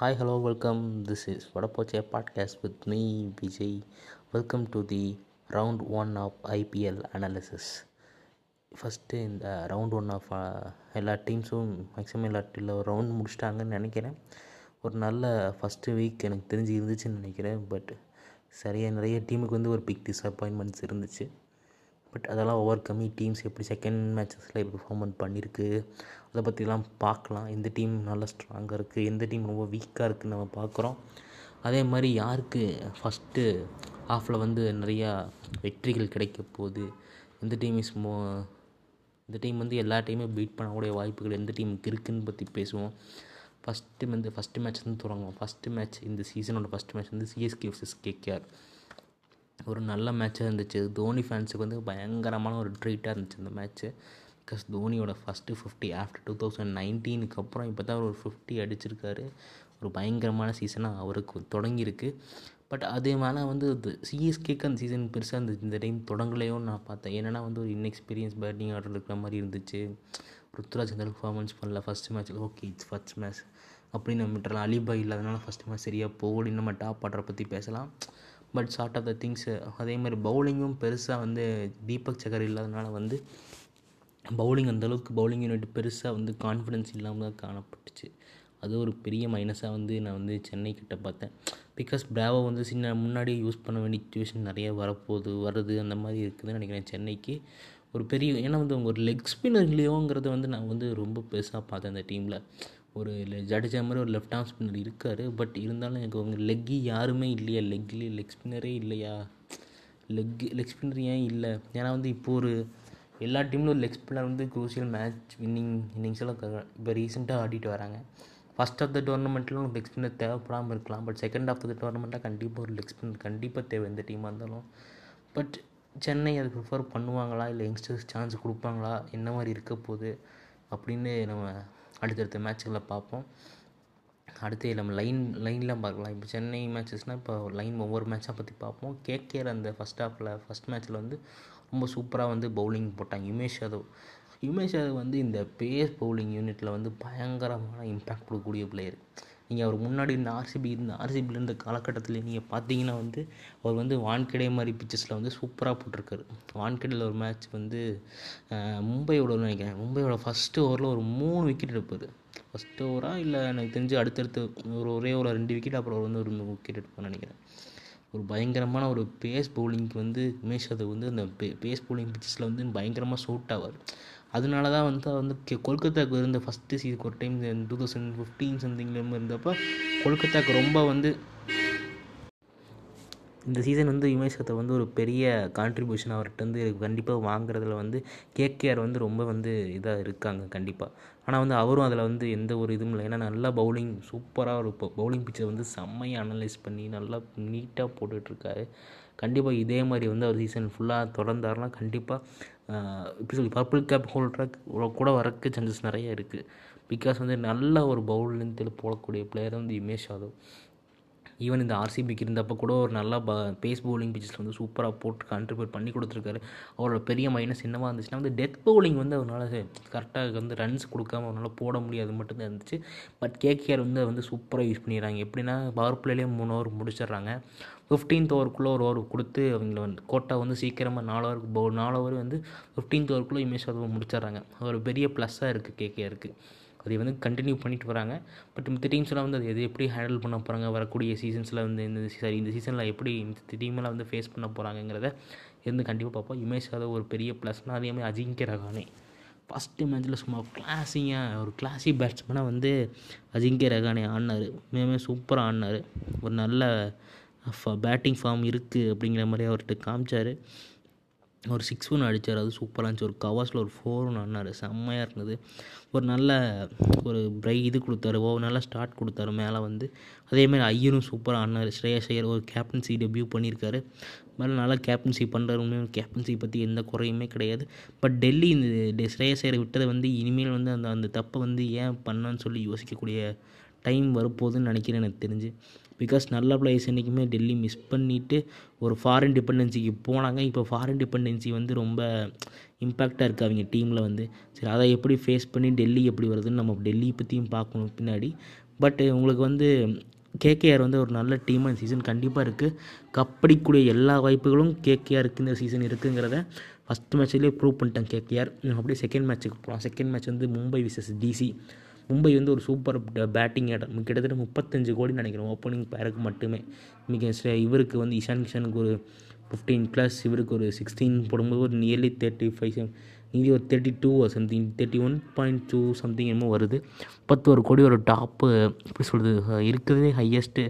Hi hello welcome this is Vadapoche podcast with me Vijay welcome to the round one of IPL analysis first இந்த round one of எல்லா டீம்ஸும் maximum எல்லா இல்லை round முடிச்சிட்டாங்கன்னு நினைக்கிறேன். ஒரு நல்ல ஃபஸ்ட்டு வீக் எனக்கு தெரிஞ்சு இருந்துச்சுன்னு நினைக்கிறேன். பட் சரியாக நிறைய டீமுக்கு வந்து ஒரு பிக் டிஸப்பாயின்மெண்ட்ஸ் இருந்துச்சு. பட் அதெல்லாம் ஓவர் கம்மி. டீம்ஸ் எப்படி செகண்ட் மேட்சஸில் எப்படி பர்ஃபார்மன்ஸ் பண்ணியிருக்கு அதை பற்றிலாம் பார்க்கலாம். எந்த டீம் நல்லா ஸ்ட்ராங்காக இருக்குது எந்த டீம் ரொம்ப வீக்காக இருக்குதுன்னு நம்ம பார்க்குறோம். அதே மாதிரி யாருக்கு ஃபஸ்ட்டு ஆஃபில் வந்து நிறையா வெற்றிகள் கிடைக்க போகுது? எந்த டீம் இஸ் மோ இந்த டீம் வந்து எல்லா டீமும் பீட் பண்ணக்கூடிய வாய்ப்புகள் எந்த டீமுக்கு இருக்குதுன்னு பற்றி பேசுவோம். ஃபஸ்ட்டு வந்து ஃபஸ்ட்டு மேட்ச் வந்து தொடங்குவோம். ஃபஸ்ட்டு மேட்ச் இந்த சீசனோட ஃபஸ்ட்டு மேட்ச் வந்து சிஎஸ்கே வர்சஸ் கேகேஆர் ஒரு நல்ல மேட்சாக இருந்துச்சு. தோனி ஃபேன்ஸுக்கு வந்து பயங்கரமான ஒரு ட்ரீட்டாக இருந்துச்சு அந்த match because தோனியோட first fifty after two thousand நைன்டீனுக்கு அப்புறம் இப்போ தான் ஒரு ஃபிஃப்டி அடிச்சிருக்காரு. ஒரு பயங்கரமான சீசனாக அவருக்கு தொடங்கியிருக்கு. பட் அதே மேலே வந்து சிஎஸ்கேக்கு அந்த சீசன் பெருசாக இருந்துச்சு. இந்த டைம் தொடங்கலையோன்னு நான் பார்த்தேன். ஏன்னா வந்து ஒரு இன்எக்ஸ்பீரியன்ஸ் பேட்டிங் ஆர்டர் இருக்கிற மாதிரி இருந்துச்சு. ருத்ராஜ் அந்த பர்ஃபார்மன்ஸ் பண்ணல. ஃபஸ்ட் மேட்ச்சில் ஓகே இட்ஸ் ஃபஸ்ட் மேட்ச் அப்படின்னு நம்ம விட்டுறலாம். அலிபாய் இல்லாதனால ஃபஸ்ட் மேட்ச் சரியாக போகலன்னு நம்ம டாப் ஆர்டரை பற்றி பேசலாம். But short of the things அதே மாதிரி பவுலிங்கும் பெருசாக வந்து தீபக் சகர் இல்லாதனால வந்து பவுலிங் அந்தளவுக்கு பவுலிங் யூனிட் பெருசாக வந்து கான்ஃபிடென்ஸ் இல்லாமல் தான் காணப்பட்டுச்சு. அது ஒரு பெரிய மைனஸாக வந்து நான் வந்து சென்னை கிட்ட பார்த்தேன். பிகாஸ் பிராவோ வந்து சின்ன முன்னாடியே யூஸ் பண்ண வேண்டிய சுச்சுவேஷன் நிறைய வரப்போகுது வருது அந்த மாதிரி இருக்குதுன்னு நினைக்கிறேன் சென்னைக்கு. ஒரு பெரிய ஏன்னா வந்து அவங்க ஒரு லெக் ஸ்பின்னர் இல்லையோங்கிறத வந்து நான் வந்து ரொம்ப பெருசாக பார்த்தேன் அந்த டீமில் ஒரு ஜடேஜா மாதிரி ஒரு லெஃப்ட் ஆர்ம் ஸ்பின்னர் இருக்கார். பட் இருந்தாலும் எனக்கு அவங்க லெக்கி யாருமே இல்லையா? லெக்லேயே லெக் ஸ்பின்னரே இல்லையா? லெக் லெக் ஸ்பின்னர் ஏன் இல்லை? ஏன்னா வந்து இப்போ ஒரு எல்லா டீம்லையும் ஒரு லெக் ஸ்பின்னர் வந்து குரூசியல் மேட்ச் வின்னிங் இன்னிங்ஸ் எல்லாம் இப்போ ரீசெண்டாக ஆடிட்டு வராங்க. ஃபஸ்ட் ஆஃப் த டோர்னமெண்ட்லாம் ஒரு லெக் ஸ்பின்னர் தேவைப்படாமல் இருக்கலாம். பட் செகண்ட் ஆஃப் த டோர்னமெண்ட்டாக கண்டிப்பாக ஒரு லெக் ஸ்பின்னர் கண்டிப்பாக தேவை எந்த டீமாக இருந்தாலும். பட் சென்னை அது ப்ரிஃபர் பண்ணுவாங்களா? இல்லை யங்ஸ்டர்ஸ் சான்ஸ் கொடுப்பாங்களா? என்ன மாதிரி இருக்க போகுது? அப்படின்னு நம்ம அடுத்தடுத்த மேட்ச்களை பார்ப்போம். அடுத்து நம்ம லைன் லைன்லாம் பார்க்கலாம். இப்போ சென்னை மேட்சஸ்னால் இப்போ லைன் ஒவ்வொரு மேட்சாக பற்றி பார்ப்போம். கேகேஆர் அந்த ஃபஸ்ட் ஹாஃபில் ஃபஸ்ட் மேட்ச்சில் வந்து ரொம்ப சூப்பராக வந்து பவுலிங் போட்டாங்க. உமேஷ் யாதவ். உமேஷ் யாதவ் வந்து இந்த பேஸ் பவுலிங் யூனிட்டில் வந்து பயங்கரமான இம்பேக்ட் கொடுக்கக்கூடிய பிளேயர் நீங்கள் அவர் முன்னாடி இருந்த ஆர்சிபி இருந்த ஆர்சிபியில் இருந்த காலகட்டத்தில் நீங்கள் பார்த்தீங்கன்னா வந்து அவர் வந்து வான்கடே மாதிரி பிச்சஸில் வந்து சூப்பராக போட்டிருக்காரு. வான்கடையில் ஒரு மேட்ச் வந்து மும்பையோட நினைக்கிறேன். மும்பையோட ஃபஸ்ட்டு ஓவரில் ஒரு மூணு விக்கெட் எடுப்பார். ஃபஸ்ட்டு ஓவராக இல்லை எனக்கு தெரிஞ்சு அடுத்தடுத்து ஒரு ஒரே ஒரு ரெண்டு விக்கெட் அப்புறம் வந்து ஒரு விக்கெட் எடுப்பார்னு நினைக்கிறேன். ஒரு பயங்கரமான ஒரு பேஸ் பவுலிங்க்கு வந்து உமேஷ் யாதவ் வந்து அந்த பே பேஸ் பவுலிங் பிச்சஸில் வந்து பயங்கரமாக சூட் ஆவார். அதனால தான் வந்து வந்து கொல்கத்தாவுக்கு இருந்த ஃபஸ்ட்டு சீசன் ஒரு டைம் டூ தௌசண்ட் ஃபிஃப்டீன் சம்திங்லேருந்து இருந்தப்போ கொல்கத்தாவுக்கு ரொம்ப வந்து இந்த சீசன் வந்து உமேஷ் வந்து ஒரு பெரிய கான்ட்ரிபியூஷன் அவர்கிட்ட வந்து கண்டிப்பாக வாங்குறதுல வந்து கேகேஆர் வந்து ரொம்ப வந்து இதாக இருக்காங்க கண்டிப்பாக ஆனால் வந்து அவரும் அதில் வந்து எந்த ஒரு இதுவும் இல்லை. ஏன்னா நல்லா பவுலிங் சூப்பராக ஒரு பவுலிங் பிச்சை வந்து செம்மையாக அனலைஸ் பண்ணி நல்லா நீட்டாக போட்டுட்ருக்காரு கண்டிப்பாக இதே மாதிரி வந்து அவர் சீசன் ஃபுல்லாக தொடர்ந்தாருன்னா கண்டிப்பாக எப்படி சொல்லி பர்பிள் கேப் ஹோல்டராக கூட வரக்கு சான்சஸ் நிறைய இருக்குது பிகாஸ் வந்து நல்ல ஒரு பவுலிங் போடக்கூடிய பிளேயர் வந்து இமேஷ் யாதவ். ஈவன் இந்த ஆர்சிபிக்கு இருந்தப்போ கூட ஒரு நல்லா ப பேஸ் பவுலிங் பிச்சஸ் வந்து சூப்பராக போட்டு கான்ட்ரிபியூட் பண்ணி கொடுத்துருக்காரு. அவரோட பெரிய மைனஸ் என்னவாக இருந்துச்சுன்னா வந்து டெத் பவுலிங் வந்து அவனால் கரெக்டாக வந்து ரன்ஸ் கொடுக்காம அவனால் போட முடியாது மட்டும்தான் இருந்துச்சு. பட் கேகேஆர் வந்து வந்து சூப்பராக யூஸ் பண்ணிடுறாங்க. எப்படின்னா பவர் பிளேலேயே மூணு ஓவர் முடிச்சிடுறாங்க. ஃபிஃப்டீன்த் ஓவருக்குள்ளே ஒரு ஓவர் கொடுத்து அவங்கள வந்து கோட்டா வந்து சீக்கிரமாக நாலு ஓவருக்கு போ நாலு ஓவர் வந்து ஃபிஃப்டீன்த் ஓவருக்குள்ளே இமேஜ் அதுவும் முடிச்சிடுறாங்க. ஒரு பெரிய ப்ளஸ்ஸாக இருக்குது கேகேஆருக்கு அதை வந்து கண்டினியூ பண்ணிட்டு வராங்க. பட் மற்ற டீம்ஸ்லாம் வந்து அது எது எப்படி ஹேண்டில் பண்ண போகிறாங்க வரக்கூடிய சீசன்ஸில் வந்து இந்த சாரி இந்த சீசனில் எப்படி இந்த டீமெல்லாம் வந்து ஃபேஸ் பண்ண போகிறாங்கிறத இருந்து கண்டிப்பாக பார்ப்போம். இமேஜ் அதை ஒரு பெரிய ப்ளஸ்னால் அதே மாதிரி அஜிங்கிய ரகானே ஃபஸ்ட்டு மேட்ச்சில் சும்மா கிளாஸிங்காக ஒரு கிளாஸி பேட்ஸ்மேனாக வந்து அஜிங்கிய ரகானே ஆடினார். மேமே சூப்பராக ஆடினார். ஒரு நல்ல பேட்டிங் ஃபார்ம் இருக்குது அப்படிங்கிற மாதிரி அவர்கிட்ட காமிச்சார். ஒரு சிக்ஸ் ஒன்று அடித்தார் அது சூப்பராக இருந்துச்சு. ஒரு கவர்ஸில் ஒரு ஃபோர் ஒன்று ஆனார் செம்மையாக இருந்தது. ஒரு நல்ல ஒரு பிரை இது கொடுத்தாரு. ஓ நல்லா ஸ்டார்ட் கொடுத்தாரு மேலே வந்து. அதேமாதிரி ஐயரும் சூப்பராக ஆனார் ஸ்ரேயஸ் ஐயர் ஒரு கேப்டன்சி டெபியூ பண்ணியிருக்காரு மேலே நல்லா கேப்டன்சி பண்ணுறாரு உண்மையாக கேப்டன்சி பற்றி எந்த குறையுமே கிடையாது. பட் டெல்லி இந்த ஸ்ரேயஸ் ஐயரை விட்டதை வந்து இனிமேல் வந்து அந்த அந்த தப்பை வந்து ஏன் பண்ணான்னு சொல்லி யோசிக்கக்கூடிய டைம் வரப்போகுதுன்னு நினைக்கிறேன் எனக்கு தெரிஞ்சு. பிகாஸ் நல்ல பிளேயர்ஸ் என்றைக்குமே டெல்லி மிஸ் பண்ணிவிட்டு ஒரு ஃபாரின் டிபெண்டன்சிக்கு போனாங்க. இப்போ ஃபாரின் டிபெண்டன்சி வந்து ரொம்ப இம்பேக்டாக இருக்குது அவங்க டீமில் வந்து. சரி அதை எப்படி ஃபேஸ் பண்ணி டெல்லி எப்படி வருதுன்னு நம்ம டெல்லி பற்றியும் பார்க்கணும் பின்னாடி. பட் உங்களுக்கு வந்து கேகேஆர் வந்து ஒரு நல்ல டீமாக இந்த சீசன் கண்டிப்பாக இருக்குது கப்படிக்கூடிய எல்லா வாய்ப்புகளும் கேகேஆருக்கு இந்த சீசன் இருக்குங்கிறத ஃபஸ்ட் மேட்ச்லேயே ப்ரூவ் பண்ணிட்டேன் கேகேஆர் அப்படியே செகண்ட் மேட்ச்சுக்கு போகலாம் செகண்ட் மேட்ச் வந்து மும்பை விசஸ் டிசி மும்பை வந்து ஒரு சூப்பர் பேட்டிங் இடம். கிட்டத்தட்ட முப்பத்தஞ்சு கோடி நினைக்கிறோம் ஓப்பனிங் பேருக்கு மட்டுமே. மிக இவருக்கு வந்து இஷான் கிஷனுக்கு ஒரு ஃபிஃப்டீன் ப்ளஸ் இவருக்கு ஒரு சிக்ஸ்டீன் போடும்போது ஒரு நியர்லி தேர்ட்டி ஃபைவ் மீதி ஒரு thirty two something thirty one point two something என்னமோ வருது. பத்தொரு கோடி ஒரு டாப்பு எப்படி சொல்கிறது இருக்கிறதே ஹையஸ்ட்டு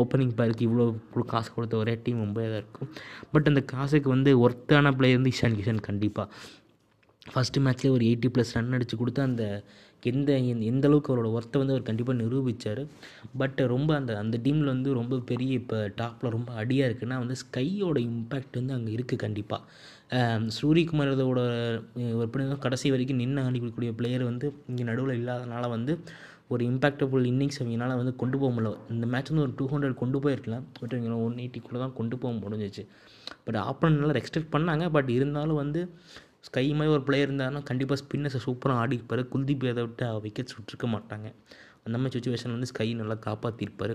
ஓப்பனிங் பேருக்கு இவ்வளோ காசு கொடுத்த ஒரே டீம் மும்பை தான் இருக்கும். பட் அந்த காசுக்கு வந்து ஒர்த்தான பிளேயர் வந்து இஷான் கிஷன் கண்டிப்பாக ஃபஸ்ட்டு மேட்ச்லேயே ஒரு எயிட்டி ப்ளஸ் ரன் அடித்து கொடுத்து அந்த எந்த எந்த அளவுக்கு அவரோட ஒர்த்தை வந்து அவர் கண்டிப்பாக நிரூபித்தார் பட் ரொம்ப அந்த அந்த டீமில் வந்து ரொம்ப பெரிய இப்போ டாப்பில் ரொம்ப அடியாக இருக்குன்னா வந்து ஸ்கையோட இம்பேக்ட் வந்து அங்கே இருக்குது கண்டிப்பாக சூரியகுமார் இதோட எப்படி கடைசி வரைக்கும் நின்று ஆடி கொடுக்கக்கூடிய பிளேயர் வந்து இங்கே நடுவில் இல்லாதனால வந்து ஒரு இம்பாக்டபுள் இன்னிங்ஸ் அவங்களால வந்து கொண்டு போக முடியல. இந்த மேட்ச் வந்து ஒரு டூ ஹண்ட்ரட் கொண்டு போயிருக்கலாம் பட் இவங்க ஒன் எயிட்டிக்குள்ளே தான் கொண்டு போக முடிஞ்சிச்சு. பட் ஆப்பனன் நல்லா எக்ஸ்பெக்ட் பண்ணாங்க. பட் இருந்தாலும் வந்து ஸ்கை மாதிரி ஒரு பிளேயர் இருந்தாருன்னா கண்டிப்பாக ஸ்பின்னர்ஸை சூப்பராக ஆடிப்பார் குல்தீப் யாதவ் விட்டு விக்கெட்ஸ் விட்டுருக்க மாட்டாங்க. அந்த மாதிரி சுச்சுவேஷன் வந்து ஸ்கை நல்லா காப்பாற்றிருப்பார்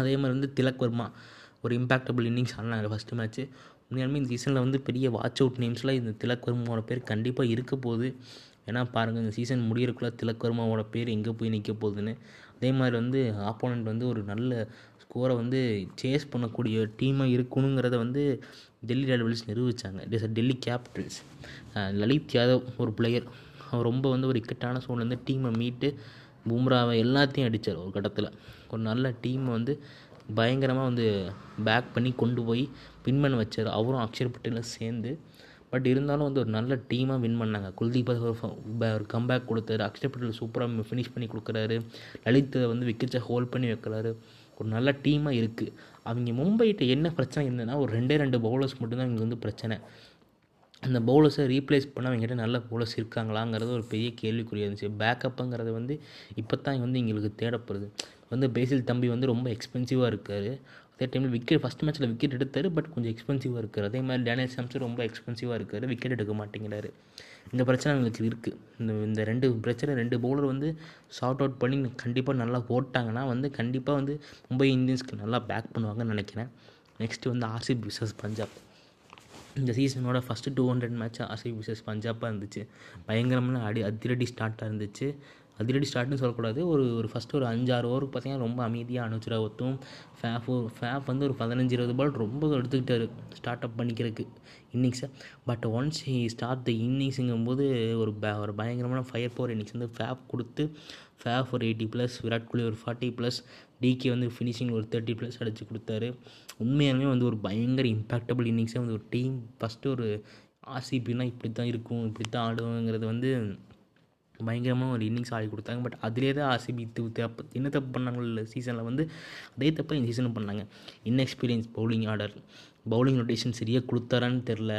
அதே மாதிரி வந்து திலக் வர்மா ஒரு இம்பேக்டபுள் இன்னிங்ஸ் ஆடினாங்க ஃபஸ்ட்டு மேட்ச்சு உண்மையாலுமே இந்த சீசனில் வந்து பெரிய வாட்ச் அவுட் நேம்ஸில் இந்த திலக் வர்மாவோட பேர் கண்டிப்பாக இருக்க போகுது. ஏன்னா பாருங்கள் இந்த சீசன் முடியறக்குள்ளே திலக் வர்மாவோட பேர் எங்கே போய் நிற்க போகுதுன்னு. அதே மாதிரி வந்து ஆப்போனண்ட் வந்து ஒரு நல்ல ஸ்கோரை வந்து சேஸ் பண்ணக்கூடிய டீமாக இருக்கணுங்கிறத வந்து டெல்லி டேர்டெவில்ஸ் நிரூபித்தாங்க டெல்லி கேபிட்டல்ஸ் லலித் யாதவ் ஒரு பிளேயர் அவர் ரொம்ப வந்து ஒரு இக்கட்டான சூழ்நிலை டீமை மீட்டு பும்ராவை எல்லாத்தையும் அடித்தார் ஒரு கட்டத்தில். ஒரு நல்ல டீமை வந்து பயங்கரமாக வந்து பேக் பண்ணி கொண்டு போய் வின் பண்ண வச்சார். அவரும் அக்ஷர் பட்டேலும் சேர்ந்து. பட் இருந்தாலும் வந்து ஒரு நல்ல டீமாக வின் பண்ணாங்க. குல்தீப் ஒரு கம்பேக் கொடுத்தாரு. அக்ஷர் பட்டேல் சூப்பராக ஃபினிஷ் பண்ணி கொடுக்குறாரு. லலித் வந்து விக்கெட்ஸை ஹோல்ட் பண்ணி வைக்கிறாரு. ஒரு நல்ல டீமாக இருக்குது அவங்க மும்பைகிட்ட என்ன பிரச்சனை இருந்ததுன்னா ஒரு ரெண்டே ரெண்டு பவுலர்ஸ் மட்டும்தான் இங்கே வந்து பிரச்சனை. அந்த பவுலர்ஸை ரீப்ளேஸ் பண்ண அவங்ககிட்ட நல்ல பவுலர்ஸ் இருக்காங்களாங்கிறது ஒரு பெரிய கேள்விக்குரிய இருந்துச்சு. பேக்கப்புங்கிறது வந்து இப்போ தான் வந்து எங்களுக்கு தேடப்படுது. வந்து பேசில் தம்பி வந்து ரொம்ப எக்ஸ்பென்சிவாக இருக்கார். அதே டைமில் விக்கெட் ஃபஸ்ட் மேட்ச்சில் விக்கெட் எடுத்தார் பட் கொஞ்சம் எக்ஸ்பென்சிவாக இருக்கார். அதே மாதிரி டேனியல் சாம்சன் ரொம்ப எக்ஸ்பென்சிவாக இருக்கார். விக்கெட் எடுக்க மாட்டேங்கிறாரு. இந்த பிரச்சனை எங்களுக்கு இருக்குது இந்த இந்த ரெண்டு பிரச்சனை ரெண்டு பவுலர் வந்து ஷார்ட் அவுட் பண்ணி கண்டிப்பாக நல்லா போட்டாங்கன்னா வந்து கண்டிப்பாக வந்து மும்பை இந்தியன்ஸ்க்கு நல்லா பேக் பண்ணுவாங்கன்னு நினைக்கிறேன். நெக்ஸ்ட்டு வந்து ஆர்சிபி விசஸ் பஞ்சாப். இந்த சீசனோட first two hundred match RCB versus பஞ்சாப்பாக இருந்துச்சு. பயங்கரமான அடி அதிரடி ஸ்டார்ட்டாக இருந்துச்சு. அதிரடி ஸ்டார்ட்னு சொல்லக்கூடாது. ஒரு ஒரு ஃபஸ்ட்டு ஒரு அஞ்சாறு ஓவருக்கு பார்த்தீங்கன்னா ரொம்ப அமைதியாக அனுச்சிரா ஒத்தும். ஃபேஃப் ஃபேஃப் வந்து ஒரு பதினஞ்சு இருபது பால் ரொம்ப எடுத்துக்கிட்டாரு ஸ்டார்ட் அப் பண்ணிக்கிறதுக்கு. இன்னிங்ஸை but once he start the இன்னிங்ஸுங்கும் போது ஒரு ப ஒரு பயங்கரமான ஃபயர் ஃபோர் இன்னிங்ஸ் வந்து ஃபேஃப் கொடுத்து ஃபேஃப் ஒரு எயிட்டி ப்ளஸ் விராட் கோலி ஒரு ஃபார்ட்டி ப்ளஸ் டிகே வந்து ஃபினிஷிங் ஒரு தேர்ட்டி ப்ளஸ் அடித்து கொடுத்தாரு. உண்மையாலுமே வந்து ஒரு பயங்கர இம்பேக்டபுள் இன்னிங்ஸே வந்து ஒரு டீம் ஃபஸ்ட்டு ஒரு ஆர்சிபின்னா இப்படி தான் இருக்கும் இப்படி தான் ஆடுவோங்கிறது வந்து பயங்கரமாக ஒரு இன்னிங்ஸ் ஆடி கொடுத்தாங்க. பட் அதிலே தான் ஆர்சிபி தப்பு என்ன தப்பு பண்ணாங்களோ சீசனில் வந்து அதே தப்பை இந்த சீசனும் பண்ணாங்க. Inexperience bowling order bowling rotation சரியாக கொடுத்தாரான்னு தெரில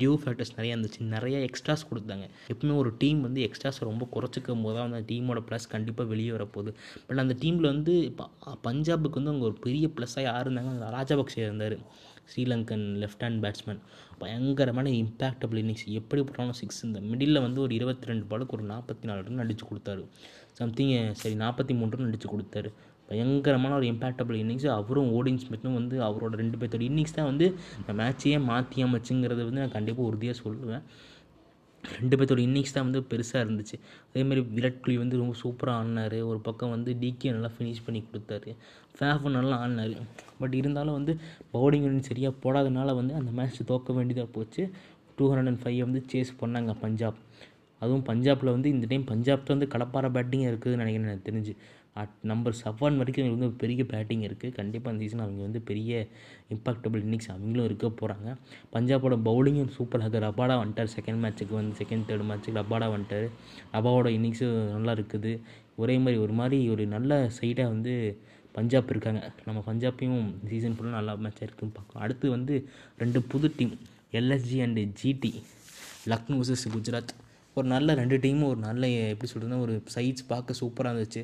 டியூ ஃபேக்டர்ஸ் நிறையா இருந்துச்சு. நிறைய எக்ஸ்ட்ராஸ் கொடுத்தாங்க. எப்பவுமே ஒரு டீம் வந்து எக்ஸ்ட்ராஸ் ரொம்ப குறைச்சிக்கும் போது தான் அந்த டீமோட ப்ளஸ் கண்டிப்பாக வெளியே வரப்போகுது. பட் அந்த டீமில் வந்து இப்போ பஞ்சாபுக்கு வந்து அவங்க ஒரு பெரிய ப்ளஸ்ஸாக யார் இருந்தாங்க? ராஜபக்சே இருந்தார். Sri Lankan left hand batsman பயங்கரமான இம்பேக்டபிள் இன்னிங்ஸ் எப்படி போட்டாலும் சிக்ஸ் இந்த மிடில் வந்து ஒரு இருபத்தி ரெண்டு பாலுக்கு ஒரு நாற்பத்தி நாலு ரன் அடித்து கொடுத்தாரு சம்திங் சரி நாற்பத்தி மூணு ரன் அடித்து கொடுத்தாரு. பயங்கரமான ஒரு இம்பேக்டபிள் இன்னிங்ஸ் அவரும் ஓடிங் ஸ்மித்தும் வந்து அவரோட ரெண்டு பேர்த்தோட இன்னிங்ஸ் தான் வந்து இந்த மேட்சையே மாற்றி அமைச்சுங்கிறத வந்து நான் கண்டிப்பாக உறுதியாக சொல்லுவேன். ரெண்டு பேர்த்தோட இன்னிங்ஸ் தான் வந்து பெருசாக இருந்துச்சு. அதேமாதிரி விராட் கோலி வந்து ரொம்ப சூப்பராக ஆடினார். ஒரு பக்கம் வந்து டிகே நல்லா ஃபினிஷ் பண்ணி கொடுத்தாரு. ஃபேஃபும் நல்லா ஆடினார். பட் இருந்தாலும் வந்து பவுலிங் சரியாக போடாதனால வந்து அந்த மேட்ச் தோக்க வேண்டியதாக போச்சு. டூ ஹண்ட்ரட் அண்ட் ஃபைவ் வந்து சேஸ் பண்ணாங்க பஞ்சாப். அதுவும் பஞ்சாபில் வந்து இந்த டைம் பஞ்சாப்ல வந்து கடப்பார பேட்டிங்காக இருக்குதுன்னு நினைக்கிறேன் எனக்கு தெரிஞ்சு. அட் நம்பர் செவன் வரைக்கும் இவங்களுக்கு வந்து பெரிய பேட்டிங் இருக்குது கண்டிப்பாக இந்த சீசன் அவங்க வந்து பெரிய இம்பாக்டபிள் இன்னிங்ஸ் அவங்களும் இருக்க போகிறாங்க பஞ்சாபோட பவுலிங்கும் சூப்பராக இருக்குது ரபாடா வந்துட்டார். செகண்ட் மேட்ச்சுக்கு வந்து செகண்ட் தேர்ட் மேட்ச்சுக்கு ரபாடா வந்துட்டார். ரபாவோட இன்னிங்ஸும் நல்லா இருக்குது. ஒரே மாதிரி ஒரு மாதிரி ஒரு நல்ல சைடாக வந்து பஞ்சாப் இருக்காங்க. நம்ம பஞ்சாப்பையும் சீசன் ஃபுல்லாக நல்லா மேட்சாக இருக்குன்னு பார்க்கலாம். அடுத்து வந்து ரெண்டு புது team LSG and GT Lucknow versus Gujarat ஒரு நல்ல ரெண்டு டீமும் ஒரு நல்ல எப்படி சொல்கிறதுனா ஒரு சைட்ஸ் பார்க்க சூப்பராக இருந்துச்சு.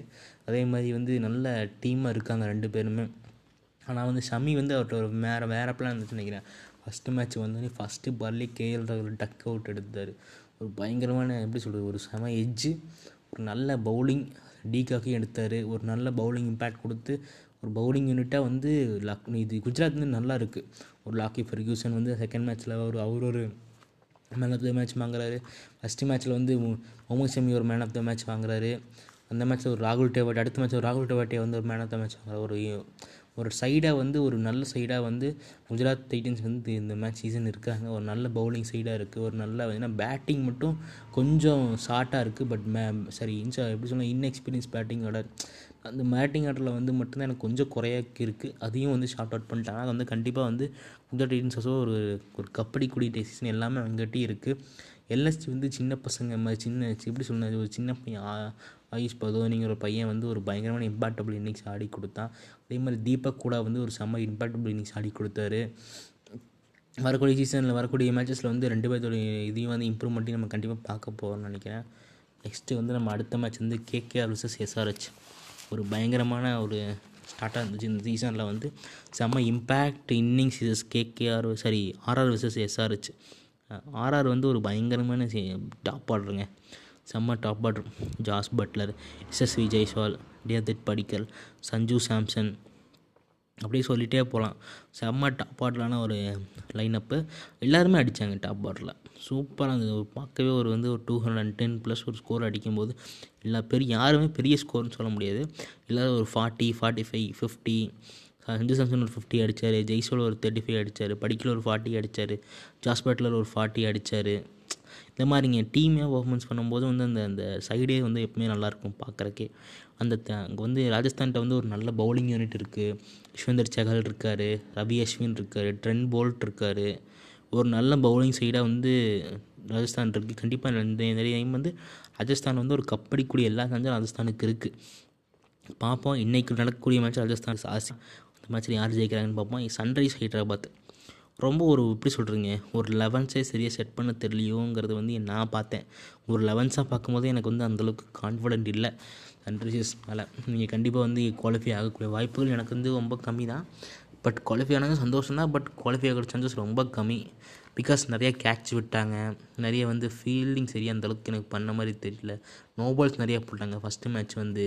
அதே மாதிரி வந்து நல்ல டீமாக இருக்காங்க ரெண்டு பேருமே. ஆனால் வந்து ஷமி வந்து அவர்கிட்ட ஒரு வேறு வேறு பிளான் இருந்துச்சு நினைக்கிறேன். ஃபஸ்ட்டு மேட்ச் வந்தோடனே ஃபஸ்ட்டு பர்லி கேஎல் ராகுல் டக் அவுட் எடுத்தார். ஒரு பயங்கரமான எப்படி சொல்கிறது ஒரு செம எஜ்ஜு ஒரு நல்ல பவுலிங் டீகாக்கையும் எடுத்தார். ஒரு நல்ல பவுலிங் இம்பேக்ட் கொடுத்து ஒரு பவுலிங் யூனிட்டாக வந்து லக் இது குஜராத் வந்து நல்லா இருக்குது ஒரு லாக்கி ஃபெர்கியூசன் வந்து செகண்ட் மேட்ச்சில் ஒரு அவர் ஒரு மேன் ஆஃப் த மேட்ச் வாங்குறாரு. ஃபஸ்ட்டு மேட்ச்சில் வந்து முகமது ஷமி ஒரு மேன் ஆஃப் த மேட்ச் வாங்குறாரு. அந்த மேட்ச்சில் ஒரு ராகுல் டேவாட்டி அடுத்த மேட்ச் ஒரு ராகுல் டேவாட்டியை வந்து ஒரு மேன் ஆஃப் த மேட்ச் வாங்குறாரு. ஒரு ஒரு சைடாக வந்து ஒரு நல்ல சைடாக வந்து குஜராத் டைட்டன்ஸ் வந்து இந்த மேட்ச் சீசன் இருக்காங்க. ஒரு நல்ல பவுலிங் சைடாக இருக்குது ஒரு நல்ல ஏன்னா பேட்டிங் மட்டும் கொஞ்சம் ஷார்ட்டாக இருக்குது பட் மே சரி இன்சா எப்படி சொன்னால் இன்எக்ஸ்பீரியன்ஸ் பேட்டிங்கோட அந்த மேட்டிங் ஆர்டரில் வந்து மட்டும்தான் எனக்கு கொஞ்சம் குறையா இருக்குது அதையும் வந்து ஷார்ட் அவுட் பண்ணிட்டாங்க அது வந்து கண்டிப்பாக வந்து குஜராத் ஒரு ஒரு கபடி குடி சீசன் எல்லாமே அவங்ககிட்ட இருக்குது எல்எஸ்டி வந்து சின்ன பசங்க மாதிரி சின்ன எப்படி சொன்னது ஒரு சின்ன பையன் ஆயுஷ் பதோனிங்கிற ஒரு பையன் வந்து ஒரு பயங்கரமான இம்பாக்டபிள் இன்னிங்ஸ் ஆடி கொடுத்தான். அதே மாதிரி தீபக் கூட வந்து ஒரு செம்ம இம்பாக்டபிள் இன்னிங்ஸ் ஆடி கொடுத்தாரு. வரக்கூடிய சீசனில் வரக்கூடிய மேட்சஸில் வந்து ரெண்டு பேர்த்தோட இதையும் வந்து இம்ப்ரூவ்மெண்ட்டையும் நம்ம கண்டிப்பாக பார்க்க போகிறோம்னு நினைக்கிறேன். நெக்ஸ்ட்டு வந்து நம்ம அடுத்த மேட்ச் வந்து கேகேஆர் விசஸ் எஸ்ஆர்ஹெச் ஒரு பயங்கரமான ஒரு ஸ்டார்ட்டாக இருந்துச்சு. இந்த சீசனில் வந்து செம்ம impact innings is KKR sorry RR versus SRH RR வந்து ஒரு பயங்கரமான டாப் ஆர்டருங்க செம்ம top order Jos Buttler SSV Jaiswal Devdutt Padikkal Sanju Samson அப்படியே சொல்லிகிட்டே போகலாம் செம்ம டாப் ஆர்டரான ஒரு லைனப்பு எல்லாருமே அடித்தாங்க டாப் ஆர்டரில் சூப்பராக இருந்தது. பார்க்கவே ஒரு வந்து ஒரு two hundred and ten plus ஒரு ஸ்கோர் அடிக்கும்போது எல்லா பெரிய யாருமே பெரிய ஸ்கோர்னு சொல்ல முடியாது. இல்லாத ஒரு forty forty five fifty Sanju Samson ஒரு ஃபிஃப்டி அடித்தார் ஜெய்சோல் ஒரு தேர்ட்டி ஃபைவ் அடித்தார் படிக்கல ஒரு ஃபார்ட்டி அடித்தார் ஜாஸ் பட்லர் ஒரு ஃபார்ட்டி அடித்தார் இந்த மாதிரிங்க டீமே பர்ஃபார்மன்ஸ் பண்ணும்போது வந்து அந்த அந்த சைடே வந்து எப்பவுமே நல்லாயிருக்கும் பார்க்குறக்கே. அந்த அங்கே வந்து ராஜஸ்தான்கிட்ட வந்து ஒரு நல்ல பவுலிங் யூனிட் இருக்குது யஷ்வந்தர் சகல் இருக்கார். ரவி அஸ்வின் இருக்கார். ட்ரெண்ட் போல்ட் இருக்கார். ஒரு நல்ல பவுலிங் சைடாக வந்து ராஜஸ்தான் இருக்குது கண்டிப்பாக இந்த நிறைய டைம் வந்து ராஜஸ்தான் வந்து ஒரு கப்படிக்கூடிய எல்லா சான்ஸும் ராஜஸ்தானுக்கு இருக்குது பார்ப்போம் இன்றைக்கி நடக்கக்கூடிய மேட்ச் ராஜஸ்தான் ஆசை அந்த மேட்ச்சில் யார் ஜெயிக்கிறாங்கன்னு பார்ப்போம் சன்ரைஸ் ஹைதராபாத். ரொம்ப ஒரு எப்படி சொல்கிறீங்க ஒரு லெவன்ஸே சரியாக செட் பண்ண தெரியலையோங்கிறது வந்து நான் பார்த்தேன். ஒரு லெவன்ஸாக பார்க்கும்போது எனக்கு வந்து அந்தளவுக்கு கான்ஃபிடென்ட் இல்லை. சன்ரைசர்ஸ் மேலே. நீங்கள் கண்டிப்பாக வந்து குவாலிஃபை ஆகக்கூடிய வாய்ப்புகள் எனக்கு வந்து ரொம்ப கம்மி தான் பட் குவாலிஃபை ஆனது சந்தோஷம் தான். பட் குவாலிஃபை ஆகிற சான்சஸ் ரொம்ப கம்மி. பிகாஸ் நிறையா கேட்ச் விட்டாங்க. நிறைய வந்து ஃபீல்டிங் சரியாக அந்தளவுக்கு எனக்கு பண்ண மாதிரி தெரியல. நோபால்ஸ் நிறையா போட்டாங்க. ஃபஸ்ட்டு மேட்ச் வந்து.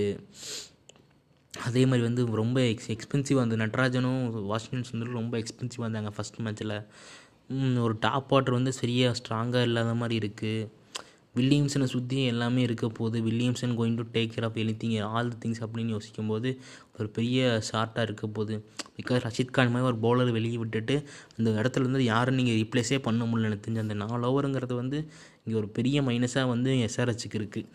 அதே மாதிரி வந்து ரொம்ப எக்ஸ் எக்ஸ்பென்சிவாக இருந்தது நட்ராஜனும் வாஷிங்டன் சுந்தரும் ரொம்ப எக்ஸ்பென்சிவாக இருந்தாங்க ஃபஸ்ட் மேட்ச்சில் ஒரு டாப் ஆர்டர் வந்து சரியாக ஸ்ட்ராங்காக இல்லாத மாதிரி இருக்குது வில்லியம்சனை சுற்றி எல்லாமே இருக்க போது Williamson going to take care of anything all the things அப்படின்னு யோசிக்கும் போது ஒரு பெரிய ஷார்ட்டாக இருக்க போகுது. பிகாஸ் ரஷித் கான் மாதிரி ஒரு பவுலர் வெளியே விட்டுட்டு அந்த இடத்துல வந்து யாரும் நீங்கள் ரீப்ளேஸே பண்ண முடியல எனக்கு தெரிஞ்சு அந்த நாலு ஓவருங்கிறது வந்து இங்கே ஒரு பெரிய மைனஸாக வந்து எஸ்ஆர்ஹெச்சுக்கு இருக்குது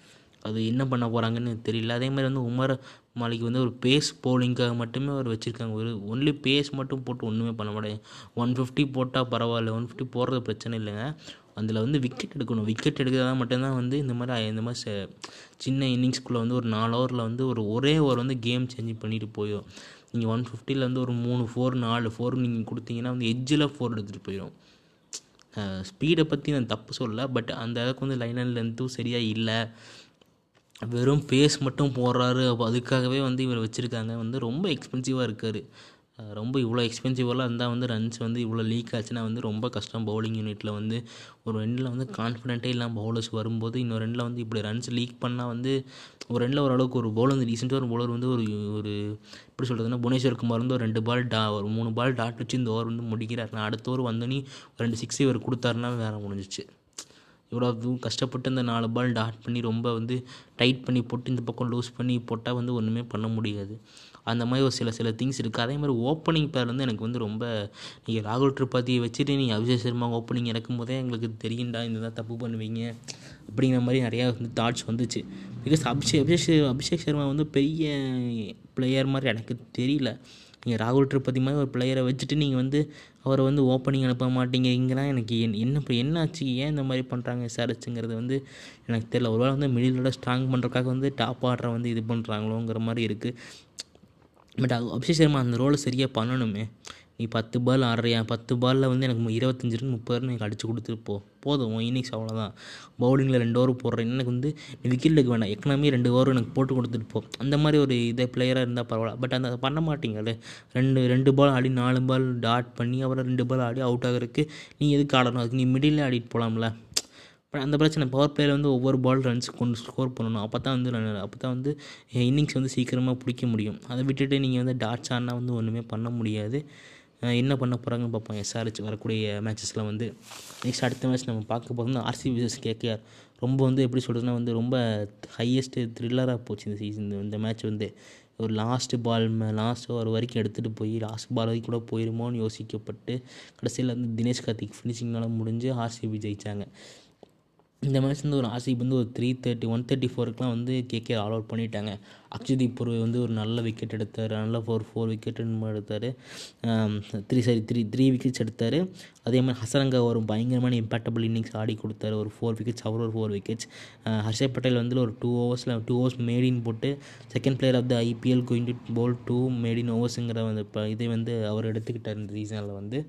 அது என்ன பண்ண போகிறாங்கன்னு தெரியல. அதே மாதிரி வந்து உமர் மாலிக் வந்து ஒரு பேஸ் போலிங்காக மட்டுமே அவர் வச்சுருக்காங்க. ஒரு ஒன்லி பேஸ் மட்டும் போட்டு ஒன்றுமே பண்ண மாட்டேங்க ஒன் ஃபிஃப்டி போட்டால் பரவாயில்ல. ஒன் ஃபிஃப்டி போடுறது பிரச்சனை இல்லைங்க. அதில் வந்து விக்கெட் எடுக்கணும். விக்கெட் எடுக்கிறதா மட்டும்தான் வந்து இந்த மாதிரி இந்த மாதிரி சின்ன இன்னிங்ஸ்குள்ளே வந்து ஒரு நாலு ஓவரில் வந்து ஒரு ஒரே ஓவர் வந்து கேம் சேஞ்ச் பண்ணிட்டு போயிடும் நீங்கள் ஒன் ஃபிஃப்டியில் வந்து ஒரு மூணு ஃபோர் நாலு ஃபோர் நீங்கள் கொடுத்தீங்கன்னா வந்து எஜ்ஜில் ஃபோர் எடுத்துகிட்டு போயிடும் ஸ்பீடை பற்றி நான் தப்பு சொல்லலை பட் அந்த அளவுக்கு வந்து லைன் அண்ட் லென்த்தும் சரியாக இல்லை. வெறும் பேஸ் மட்டும் போடுறாரு. அப்போ அதுக்காகவே வந்து இவர் வச்சுருக்காங்க. வந்து ரொம்ப எக்ஸ்பென்சிவாக இருக்கார். ரொம்ப இவ்வளோ எக்ஸ்பென்சிவெல்லாம் இருந்தால் வந்து ரன்ஸ் வந்து இவ்வளோ லீக் ஆச்சுன்னா வந்து ரொம்ப கஷ்டம். பவுலிங் யூனிட்டில் வந்து ஒரு ரெண்டில் வந்து கான்ஃபிடென்ட்டே இல்லாமல் பவுலர்ஸ் வரும்போது இன்னொரு ரெண்டில் வந்து இப்படி ரன்ஸ் லீக் பண்ணால் வந்து ஒரு ரெண்டில் ஓரளவுக்கு ஒரு பவுலர் வந்து ரீசெண்டாக ஒரு பவுலர் வந்து ஒரு ஒரு எப்படி சொல்கிறதுனா புவனேஸ்வர் குமார் வந்து ஒரு ரெண்டு பால் டா ஒரு மூணு பால் டாட் வச்சு இந்த ஓவர் வந்து முடிக்கிறார். நான் அடுத்த ஓவர் வந்தோன்னே ரெண்டு சிக்ஸ் இவர் கொடுத்தாருன்னா வேறு முடிஞ்சிச்சு. இவ்வளோ கஷ்டப்பட்டு அந்த நாலு பால் டாட் பண்ணி ரொம்ப வந்து டைட் பண்ணி போட்டு இந்த பக்கம் லூஸ் பண்ணி போட்டால் வந்து ஒன்றுமே பண்ண முடியாது. அந்த மாதிரி ஒரு சில சில திங்ஸ் இருக்குது அதே மாதிரி ஓப்பனிங் பேர் வந்து எனக்கு வந்து ரொம்ப நீங்கள் ராகுல் திரிபாதியை வச்சுட்டு நீங்கள் அபிஷேக் சர்மா ஓப்பனிங் இறக்கும் போதே எங்களுக்கு தெரியும்டா இந்த தான் தப்பு பண்ணுவீங்க அப்படிங்கிற மாதிரி நிறையா வந்து தாட்ஸ் வந்துச்சு. பிகாஸ் அபிஷேக் அபிஷேக் அபிஷேக் சர்மா வந்து பெரிய பிளேயர் மாதிரி எனக்கு தெரியல. நீங்கள் ராகுல் திரிபாதி மாதிரி ஒரு பிளேயரை வச்சுட்டு நீங்கள் வந்து அவரை வந்து ஓப்பனிங் அனுப்ப மாட்டீங்கிறீங்கன்னா எனக்கு என் என்ன இப்போ என்னாச்சு? ஏன் இந்த மாதிரி பண்ணுறாங்க விசாரிச்சுங்கிறது வந்து எனக்கு தெரியல. ஒருவேளை வந்து மிடிலோட ஸ்ட்ராங் பண்ணுறதுக்காக வந்து டாப் ஆர்டரை வந்து இது பண்ணுறாங்களோங்கிற மாதிரி இருக்குது பட் அபிஷேக் சர்மா அந்த ரோலை சரியாக பண்ணணுமே. நீ பத்து பால் ஆடுறியா? பத்து பாலில் வந்து எனக்கு இருபத்தஞ்சி ரன் முப்பது ரன் எனக்கு அடிச்சு கொடுத்துட்டு போ. போதும் உன் இன்னிங்ஸ் அவ்வளோதான் பவுலிங்கில் ரெண்டு ஓவர் போடுறேன் எனக்கு வந்து நீ விக்கெட் எடுக்க வேண்டாம் எக்கனாமி ரெண்டு ஓவர் எனக்கு போட்டு கொடுத்துட்டு போ. அந்த மாதிரி ஒரு இதே பிளேயராக இருந்தால் பரவாயில்ல. பட் அந்த பண்ண மாட்டீங்களே? ரெண்டு ரெண்டு பால் ஆடி நாலு பால் டாட் பண்ணி அப்புறம் ரெண்டு பால் ஆடி அவுட் ஆகிறதுக்கு நீ எதுக்கு ஆடணும்? அதுக்கு நீ மிடில் ஆடிட்டு போகலாம்ல அந்த பிரச்சனை பவர் பிளேயில் வந்து ஒவ்வொரு பால் ரன்ஸ் கொண்டு ஸ்கோர் பண்ணணும். அப்போ தான் வந்து அப்போ தான் வந்து இன்னிங்ஸ் வந்து சீக்கிரமாக பிடிக்க முடியும். அதை விட்டுட்டு நீங்கள் வந்து டாட்ஸ் ஆடினா வந்து ஒன்றுமே பண்ண முடியாது. என்ன பண்ண போகிறாங்கன்னு பார்ப்போம். எஸ்ஆர்ஹெச் வரக்கூடிய மேட்சஸில் வந்து. நெக்ஸ்ட் அடுத்த மேட்ச் நம்ம பார்க்க போகிறோம் ஆர்சி விசஸ் கேகேஆர் ரொம்ப வந்து எப்படி சொல்கிறதுனா வந்து ரொம்ப ஹையஸ்ட்டு த்ரில்லராக போச்சு இந்த சீசன் இந்த மேட்ச் வந்து ஒரு லாஸ்ட்டு பால் லாஸ்ட் ஒரு வரைக்கும் எடுத்துகிட்டு போய் லாஸ்ட் பால் வரைக்கும் கூட போயிருமோன்னு யோசிக்கப்பட்டு கடைசியில் வந்து தினேஷ் கார்த்திக் ஃபினிஷிங்னால முடிஞ்சு ஆர்சிபி ஜெயித்தாங்க இந்த மேட்ச் வந்து ஒரு ஆர்சிபி வந்து ஒரு த்ரீ தேர்ட்டி ஒன் தேர்ட்டி ஃபோருக்குலாம் வந்து கேகே ஆல் அவுட் பண்ணிட்டாங்க. அக்ஷதீப் பூர்வி வந்து ஒரு நல்ல விக்கெட் எடுத்தார். நல்ல ஃபோர் ஃபோர் விக்கெட் எடுத்தார். Three sorry three three wickets எடுத்தார். அதே மாதிரி ஹசரங்கா ஒரு பயங்கரமான இம்பேக்டபிள் இன்னிங்ஸ் ஆடி கொடுத்தாரு. ஒரு ஃபோர் விக்கெட்ஸ் அவர் ஒரு ஃபோர் விக்கெட்ஸ் ஹர்ஷத் பட்டேல் வந்து ஒரு டூ ஓவர்ஸில் டூ ஓவர்ஸ் மேடின் போட்டு second player of the IPL going to bowl two maiden ஓவர்ஸுங்கிற அந்த இப்போ இதை வந்து அவர் எடுத்துக்கிட்டார் இந்த சீசனில் வந்து.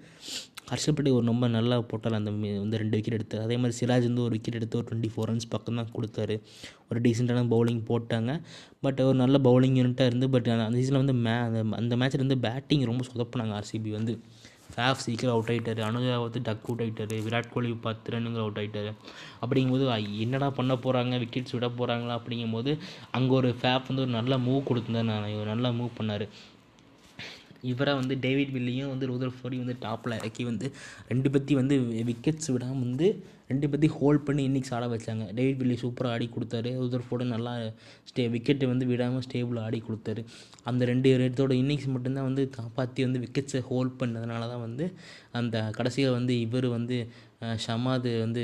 ஹர்ஷல் பட்டேல் ஒரு ரொம்ப நல்லா போட்டார். அந்த மே- வந்து ரெண்டு விக்கெட் எடுத்தார். அதே மாதிரி சிராஜ் வந்து ஒரு விக்கெட் எடுத்து ஒரு டுவெண்ட்டி ஃபோர் ரன்ஸ் பக்கம் தான் கொடுத்தாரு. ஒரு டீசெண்டான பவுலிங் போட்டாங்க. பட் ஒரு நல்ல பவுலிங் யூனிட்டாக இருந்து பட் அந்த சீசனில் வந்து மே அந்த அந்த மேட்ச்சில் வந்து பேட்டிங் ரொம்ப சொதப்புனாங்க ஆர்சிபி வந்து. ஃபேஃப் சீக்கிரம் அவுட் ஆகிட்டார் அனுஜா வந்து டக் அவுட் ஆகிட்டார் விராட் கோலி பத்து ரன்னுங்க அவுட் ஆகிட்டார் அப்படிங்கும்போது என்னடா பண்ண போகிறாங்க விக்கெட்ஸ் விட போகிறாங்களா அப்படிங்கும்போது அங்கே ஒரு ஃபேப் வந்து ஒரு நல்ல மூவ் கொடுத்துருந்தார். நான் நல்ல மூவ் பண்ணார். இவரை வந்து டேவிட் வில்லியும் வந்து ரோதர் ஃபோரி வந்து டாப்பில் இறக்கி வந்து ரெண்டு பற்றி வந்து விக்கெட்ஸ் விடாமல் வந்து ரெண்டு பற்றி ஹோல்ட் பண்ணி இன்னிங்ஸ் ஆட வச்சாங்க. டேவிட் வில்லி சூப்பராக ஆடி கொடுத்தாரு. ரோதர் ஃபோர்டு நல்லா ஸ்டே விக்கெட்டை வந்து விடாமல் ஸ்டேபிள் ஆடி கொடுத்தாரு. அந்த ரெண்டு இடத்தோட இன்னிங்ஸ் மட்டும்தான் வந்து காப்பாற்றி வந்து விக்கெட்ஸை ஹோல்ட் பண்ணதுனால தான் வந்து அந்த கடைசியில் வந்து இவர் வந்து ஷமாது வந்து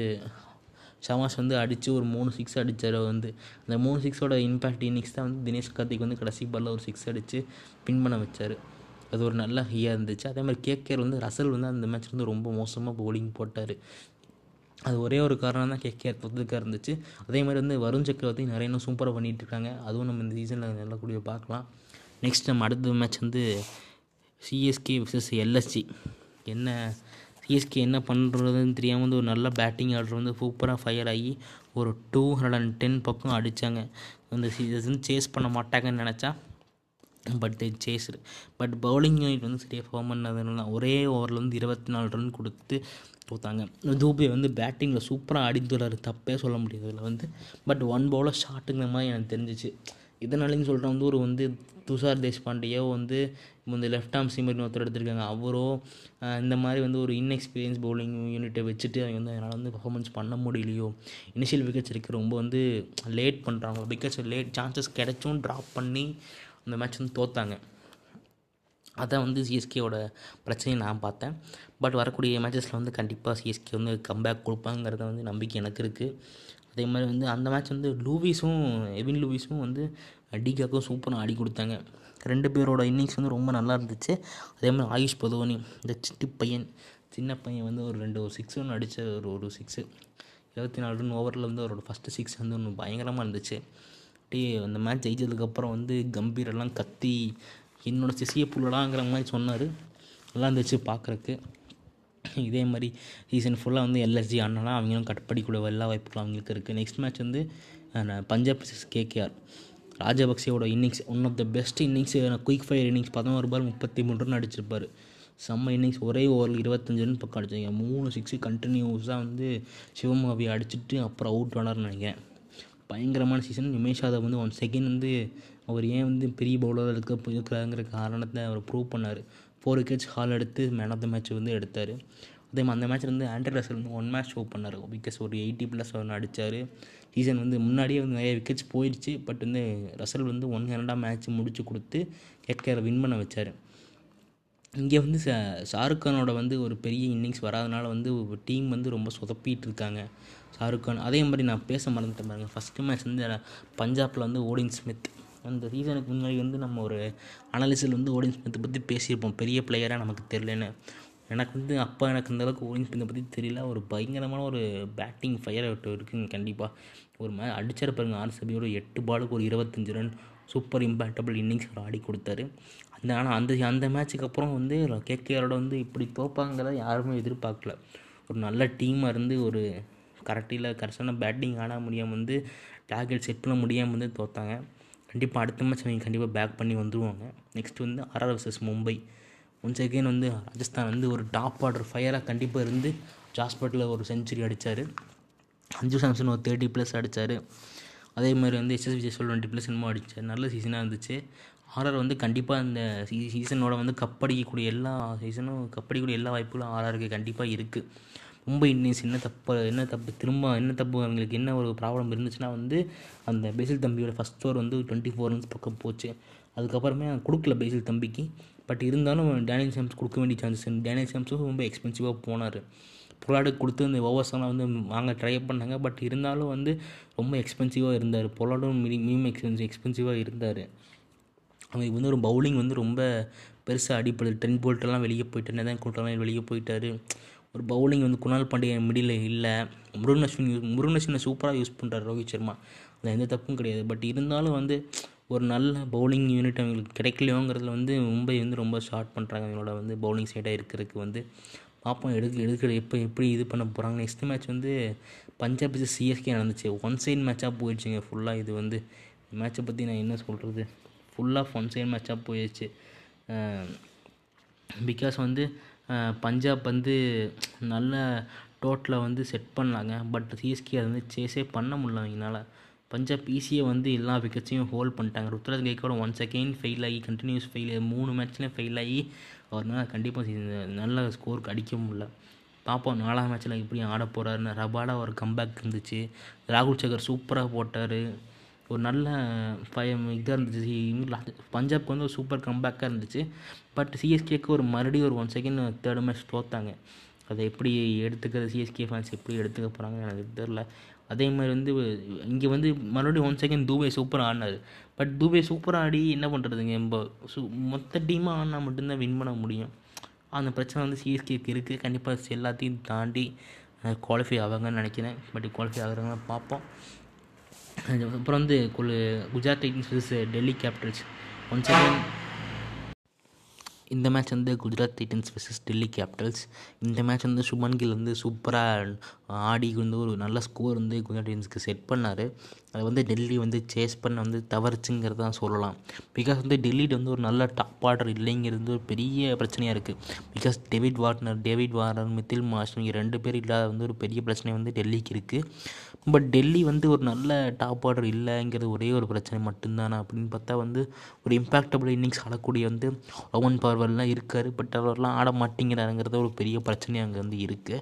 ஷமாஸ் வந்து அடித்து ஒரு மூணு சிக்ஸ் அடித்தார் வந்து. அந்த மூணு சிக்ஸோட இம்பேக்ட் இன்னிங்ஸ் தான் வந்து தினேஷ் கார்த்திக் வந்து கடைசி பாலில் ஒரு சிக்ஸ் அடித்து பின் பண்ண வச்சார். அது ஒரு நல்ல ஹையாக இருந்துச்சு. அதே மாதிரி கேகேஆர் வந்து ரசல் வந்து அந்த மேட்ச் வந்து ரொம்ப மோசமாக போலிங் போட்டார். அது ஒரே ஒரு காரணம் தான் கேகேஆர் தோத்துக்காக இருந்துச்சு. அதே மாதிரி வந்து வருண் சக்கரவர்த்தி நிறைய இன்னும் சூப்பராக பண்ணிகிட்டு இருக்காங்க. அதுவும் நம்ம இந்த சீசனில் நல்லக்கூடிய பார்க்கலாம். நெக்ஸ்ட் நம்ம அடுத்த மேட்ச் வந்து சிஎஸ்கே விசஸ் எல்எஸ்சி என்ன சிஎஸ்கே என்ன பண்ணுறதுன்னு தெரியாமல் வந்து ஒரு நல்ல பேட்டிங் ஆர்டர் வந்து சூப்பராக ஃபயர் ஆகி ஒரு டூ ஹண்ட்ரட் அண்ட் டென் பக்கம் அடித்தாங்க அந்த சீசன் சேஸ் பண்ண மாட்டாங்கன்னு நினச்சா but chase but bowling unit வந்து சரியாக ஃபார்ம் பண்ணதுனால ஒரே ஓவரில் வந்து இருபத்தி நாலு ரன் கொடுத்து தோத்தாங்க. தூபே வந்து பேட்டிங்கில் சூப்பராக அடித்துள்ளார் தப்பே சொல்ல முடியாது இதில் வந்து. பட் ஒன் பவுலர் ஷாட்டுங்கிற மாதிரி எனக்கு தெரிஞ்சிச்சு. இதனாலையும் சொல்கிறேன் வந்து ஒரு வந்து துஷார் தேஷ்பாண்டேயோ வந்து இந்த லெஃப்ட் ஆர்ம் சீமர்னு ஒருத்தர் எடுத்திருக்காங்க. அவரோ இந்த மாதிரி வந்து ஒரு இன்எக்ஸ்பீரியன்ஸ் பவுலிங் யூனிட்டை வச்சுட்டு அவங்க வந்து அதனால் வந்து பர்ஃபார்மன்ஸ் பண்ண முடியலையோ. இனிஷியல் விக்கெட்ஸ் இருக்கு. ரொம்ப வந்து லேட் பண்ணுறாங்க விக்கெட்ஸ் லேட் சான்சஸ் கிடைச்சும் ட்ராப் பண்ணி அந்த மேட்ச் வந்து தோத்தாங்க. அதான் வந்து சிஎஸ்கேவோட பிரச்சனையை நான் பார்த்தேன். பட் வரக்கூடிய மேட்சஸில் வந்து கண்டிப்பாக சிஎஸ்கே வந்து கம்பேக் கொடுப்பாங்கிறத வந்து நம்பிக்கை எனக்கு இருக்குது அதே மாதிரி வந்து அந்த மேட்ச் வந்து லூவிஸும் எவின் லூவிஸும் வந்து டிகாக்கும் சூப்பராக ஆடி கொடுத்தாங்க. ரெண்டு பேரோட இன்னிங்ஸ் வந்து ரொம்ப நல்லா இருந்துச்சு. அதே மாதிரி ஆயுஷ் பதோனி இந்த சிட்டு பையன் சின்ன பையன் வந்து ஒரு ரெண்டு ஒரு சிக்ஸ் ஒன்று அடித்த ஒரு ஒரு சிக்ஸு இருபத்தி நாலு ரன் ஓவரில் வந்து அவரோட ஃபஸ்ட்டு சிக்ஸ் வந்து ஒன்று பயங்கரமாக இருந்துச்சு. அப்படியே அந்த மேட்ச் ஜெயிச்சதுக்கப்புறம் வந்து கம்பீரெல்லாம் கத்தி என்னோடய சிசிய புள்ளடாங்கிற மாதிரி சொன்னார். நல்லா இருந்துச்சு பார்க்குறக்கு இதே மாதிரி சீசன் ஃபுல்லாக வந்து எல்எஸ்ஜி ஆடினா அவங்களும் கட்டுப்படிக்கூட எல்லா வாய்ப்புகளும் அவங்களுக்கு இருக்குது நெக்ஸ்ட் மேட்ச் வந்து Punjab Punjab KKR ராஜபக்சேவோட innings one of the best innings quick fire innings பதினோரு பால் முப்பத்தி மூணு ரன் அடிச்சிருப்பார். செம்ம இன்னிங்ஸ் ஒரே ஓவரில் இருபத்தஞ்சு ரன் பக்கம் அடிச்சிருக்கேன் மூணு சிக்ஸு கண்டினியூஸாக வந்து சிவமாவியை அடிச்சிட்டு அப்புறம் அவுட் ஆனார்னு நினைக்கிறேன். பயங்கரமான சீசன் உமேஷ் யாதவ் வந்து ஒன் செகண்ட் வந்து அவர் ஏன் வந்து பெரிய பவுலராக இருக்க இருக்கிறாங்கிற காரணத்தை அவர் ப்ரூவ் பண்ணார். ஃபோர் விக்கெட்ஸ் ஹால் எடுத்து மேன் ஆஃப் த மேட்ச் வந்து எடுத்தார். அதே மாதிரி அந்த மேட்ச்சில் வந்து ஆண்ட்ரி ரசல் வந்து ஒன் மேட்ச் ஷோ பண்ணார். பிகாஸ் ஒரு எயிட்டி ப்ளஸ் ஒன்று அடித்தார் சீசன் வந்து முன்னாடியே வந்து நிறைய விக்கெட்ஸ் போயிடுச்சு பட் வந்து ரசல் வந்து ஒன் ஹண்ட்ரடாக மேட்ச் முடிச்சு கொடுத்து கேட்கரை வின் பண்ண வச்சார். இங்கே வந்து ச ஷாருக் கானோட வந்து ஒரு பெரிய இன்னிங்ஸ் வராதனால வந்து டீம் வந்து ரொம்ப சொதப்பிட்டு இருக்காங்க. ஷாருக்கான் அதே மாதிரி நான் பேச மறந்துட்டேன் பாருங்க. ஃபஸ்ட்டு மேட்ச் வந்து பஞ்சாப்பில் வந்து ஓடின் ஸ்மித் அந்த சீசனுக்கு முன்னாடி வந்து நம்ம ஒரு அனாலிசில் வந்து ஓடின் ஸ்மித்தை பற்றி பேசியிருப்போம். பெரிய பிளேயராக நமக்கு தெரிலன்னு எனக்கு வந்து அப்போ எனக்கு இந்த அளவுக்கு ஓடின் ஸ்மித்தை பற்றி தெரியல. ஒரு பயங்கரமான ஒரு பேட்டிங் ஃபயர் இருக்குங்க கண்டிப்பாக ஒரு மே அடிச்சார் பாருங்க ஆர்சிபியோட எட்டு பாலுக்கு ஒரு இருபத்தஞ்சு ரன் சூப்பர் இம்பேக்டபிள் இன்னிங்ஸ் அவர் ஆடி கொடுத்தாரு. அந்த ஆனால் அந்த அந்த மேட்ச்சுக்கு அப்புறம் வந்து கேகேஆரோட வந்து இப்படி தோப்பாங்கிறத யாருமே எதிர்பார்க்கல. ஒரு நல்ல டீமாக இருந்து ஒரு கரெக்டில் கரெக்டான பேட்டிங் ஆட முடியாமல் வந்து டார்கெட் செட் பண்ண முடியாமல் வந்து தோத்தாங்க. கண்டிப்பாக அடுத்த மேட்ச் அவங்க கண்டிப்பாக பேக் பண்ணி வந்துடுவாங்க நெக்ஸ்ட் வந்து RR versus Mumbai. Once again வந்து ராஜஸ்தான் வந்து ஒரு டாப் ஆர்டர் ஃபயராக கண்டிப்பாக இருந்து ஜாஸ்பட்டில் ஒரு செஞ்சுரி அடித்தார் அஞ்சு சாம்சன் ஒரு தேர்ட்டி ப்ளஸ் அடித்தார் அதே மாதிரி வந்து எஸ்எஸ் விஜய் சொல் டுவெண்ட்டி ப்ளஸ் என்னமோ அடித்தார் நல்ல சீசனாக இருந்துச்சு. ஆர்ஆர் வந்து கண்டிப்பாக இந்த சீ சீசனோட வந்து கப்படிக்கக்கூடிய எல்லா சீசனும் கப்படிக்கக்கூடிய எல்லா வாய்ப்புகளும் ஆர்ஆருக்கு கண்டிப்பாக இருக்குது மும்பை இந்தியன்ஸ் என்ன தப்பு என்ன தப்பு திரும்ப என்ன தப்பு அவங்களுக்கு என்ன ஒரு ப்ராப்ளம் இருந்துச்சுன்னா வந்து அந்த பேசில் தம்பியோட ஃபஸ்ட் ஓவர் வந்து டுவெண்ட்டி ஃபோர் ரன்ஸ் பக்கம் போச்சு. அதுக்கப்புறமே கொடுக்கல பேசில் தம்பிக்கு. பட் இருந்தாலும் டேனியல் சாம்ஸ் கொடுக்க வேண்டிய சான்சஸ் டேனியல் சாம்ஸும் ரொம்ப எக்ஸ்பென்சிவாக போனார். பொலாடுக்கு கொடுத்து அந்த ஓவர்ஸ்லாம் வந்து வாங்க ட்ரை பண்ணாங்க. பட் இருந்தாலும் வந்து ரொம்ப எக்ஸ்பென்சிவாக இருந்தார். பொலாடும் மினி மினிமம் எக்ஸ்பென்சிவ் எக்ஸ்பென்சிவாக இருந்தார். அவங்களுக்கு வந்து ஒரு பவுலிங் வந்து ரொம்ப பெருசாக அடிப்படுது டென் போல்ட்டெல்லாம் வெளியே போயிட்டு நெதான் கூட்டெல்லாம் வெளியே போயிட்டார். ஒரு பவுலிங் வந்து குணால் பாண்டிய மிடில் இல்லை. முருகன் அஸ்வின் யூஸ் முருகன் அஸ்வினை சூப்பராக யூஸ் பண்ணுறாரு ரோஹித் சர்மா. அதில் எந்த தப்பும் கிடையாது. பட் இருந்தாலும் வந்து ஒரு நல்ல பவுலிங் யூனிட் அவங்களுக்கு கிடைக்கலையோங்கிறதுல வந்து மும்பை வந்து ரொம்ப ஷார்ட் பண்ணுறாங்க அவங்களோட வந்து பவுலிங் சைடாக இருக்கிறதுக்கு வந்து. பார்ப்போம் எடுக்க எடுக்கிற எப்போ எப்படி இது பண்ண போகிறாங்க நெக்ஸ்ட் மேட்ச் வந்து பஞ்சாப் விசஸ் சிஎஸ்கே நடந்துச்சு. ஒன் சைட் மேட்சாக போயிடுச்சுங்க. ஃபுல்லாக இது வந்து. மேட்சை பற்றி நான் என்ன சொல்கிறது ஃபுல்லாக ஒன் சைட் மேட்சாக போயிடுச்சு. பிகாஸ் வந்து பஞ்சாப் வந்து நல்ல டோட்டலை வந்து செட் பண்ணாங்க. பட் சிஎஸ்கே அதை வந்து சேஸே பண்ண முடியல அவங்களால. பஞ்சாப் ஈஸியாக வந்து எல்லா விக்கெட்ஸையும் ஹோல்ட் பண்ணிட்டாங்க. ருத்ராஜ் கேக்கோட ஒன் செகண்ட் ஃபெயில் ஆகி கண்டினியூஸ் ஃபெயில் மூணு மேட்ச்லேயும் ஃபெயில் ஆகி அவர்னால கண்டிப்பாக நல்ல ஸ்கோருக்கு அடிக்க முடியல. பார்ப்போம் நாலாம் மேட்ச்சில் எப்படி ஆட போகிறாருன்னு ரபாடா ஒரு கம்பேக் இருந்துச்சு. ராகுல் சகர் சூப்பராக போட்டார். ஒரு நல்ல பயம் இதாக இருந்துச்சு. பஞ்சாப்க்கு வந்து ஒரு சூப்பர் கம்பேக்காக இருந்துச்சு. பட் சிஎஸ்கேக்கு ஒரு மறுபடியும் ஒரு ஒன் செகண்ட் தேர்டு மேட்ச் தோத்தாங்க. அதை எப்படி எடுத்துக்கிறது? சிஎஸ்கே ஃபேன்ஸ் எப்படி எடுத்துக்க போகிறாங்க எனக்கு தெரில அதே மாதிரி வந்து இங்கே வந்து மறுபடியும் ஒன் செகண்ட் தூபே சூப்பராக ஆடினார். பட் தூபே சூப்பராக ஆடி என்ன பண்ணுறதுங்க நம்ம சு மொத்த டீமாக ஆடினா மட்டும்தான் வின் பண்ண முடியும். அந்த பிரச்சனை வந்து சிஎஸ்கேக்கு இருக்குது கண்டிப்பாக எல்லாத்தையும் தாண்டி குவாலிஃபை ஆவாங்கன்னு நினைக்கிறேன். பட் குவாலிஃபை ஆகுறாங்கன்னு பார்ப்போம். அப்புறம் வந்து Gujarat Titans versus Delhi Capitals one second இந்த மேட்ச் வந்து Gujarat Titans versus Delhi Capitals இந்த மேட்ச் வந்து சுமன் கில் வந்து சூப்பராக ஆடி வந்து ஒரு நல்ல ஸ்கோர் வந்து குஜராத் டைட்டன்ஸ்க்கு செட் பண்ணார். அதை வந்து டெல்லி வந்து சேஸ் பண்ண வந்து தவறுச்சுங்கிறது தான் சொல்லலாம். பிகாஸ் வந்து டெல்லியில் வந்து ஒரு நல்ல டாப் ஆர்டர் இல்லைங்கிறது ஒரு பெரிய பிரச்சனையாக இருக்குது because David Warner David Warner Mitchell Marsh இங்கே ரெண்டு பேர் இல்லாத வந்து ஒரு பெரிய பிரச்சனை வந்து டெல்லிக்கு இருக்குது பட் டெல்லி வந்து ஒரு நல்ல டாப் ஆர்டர் இல்லைங்கிறது ஒரே ஒரு பிரச்சனை மட்டும்தானா? அப்படின்னு பார்த்தா வந்து ஒரு இம்பேக்டபிள் இன்னிங்ஸ் ஆடக்கூடிய வந்து ஓவன் பார்வர்லாம் இருக்கார். பட் அவர்லாம் ஆட மாட்டேங்கிறாருங்கிறது ஒரு பெரிய பிரச்சனை அங்கே வந்து இருக்குது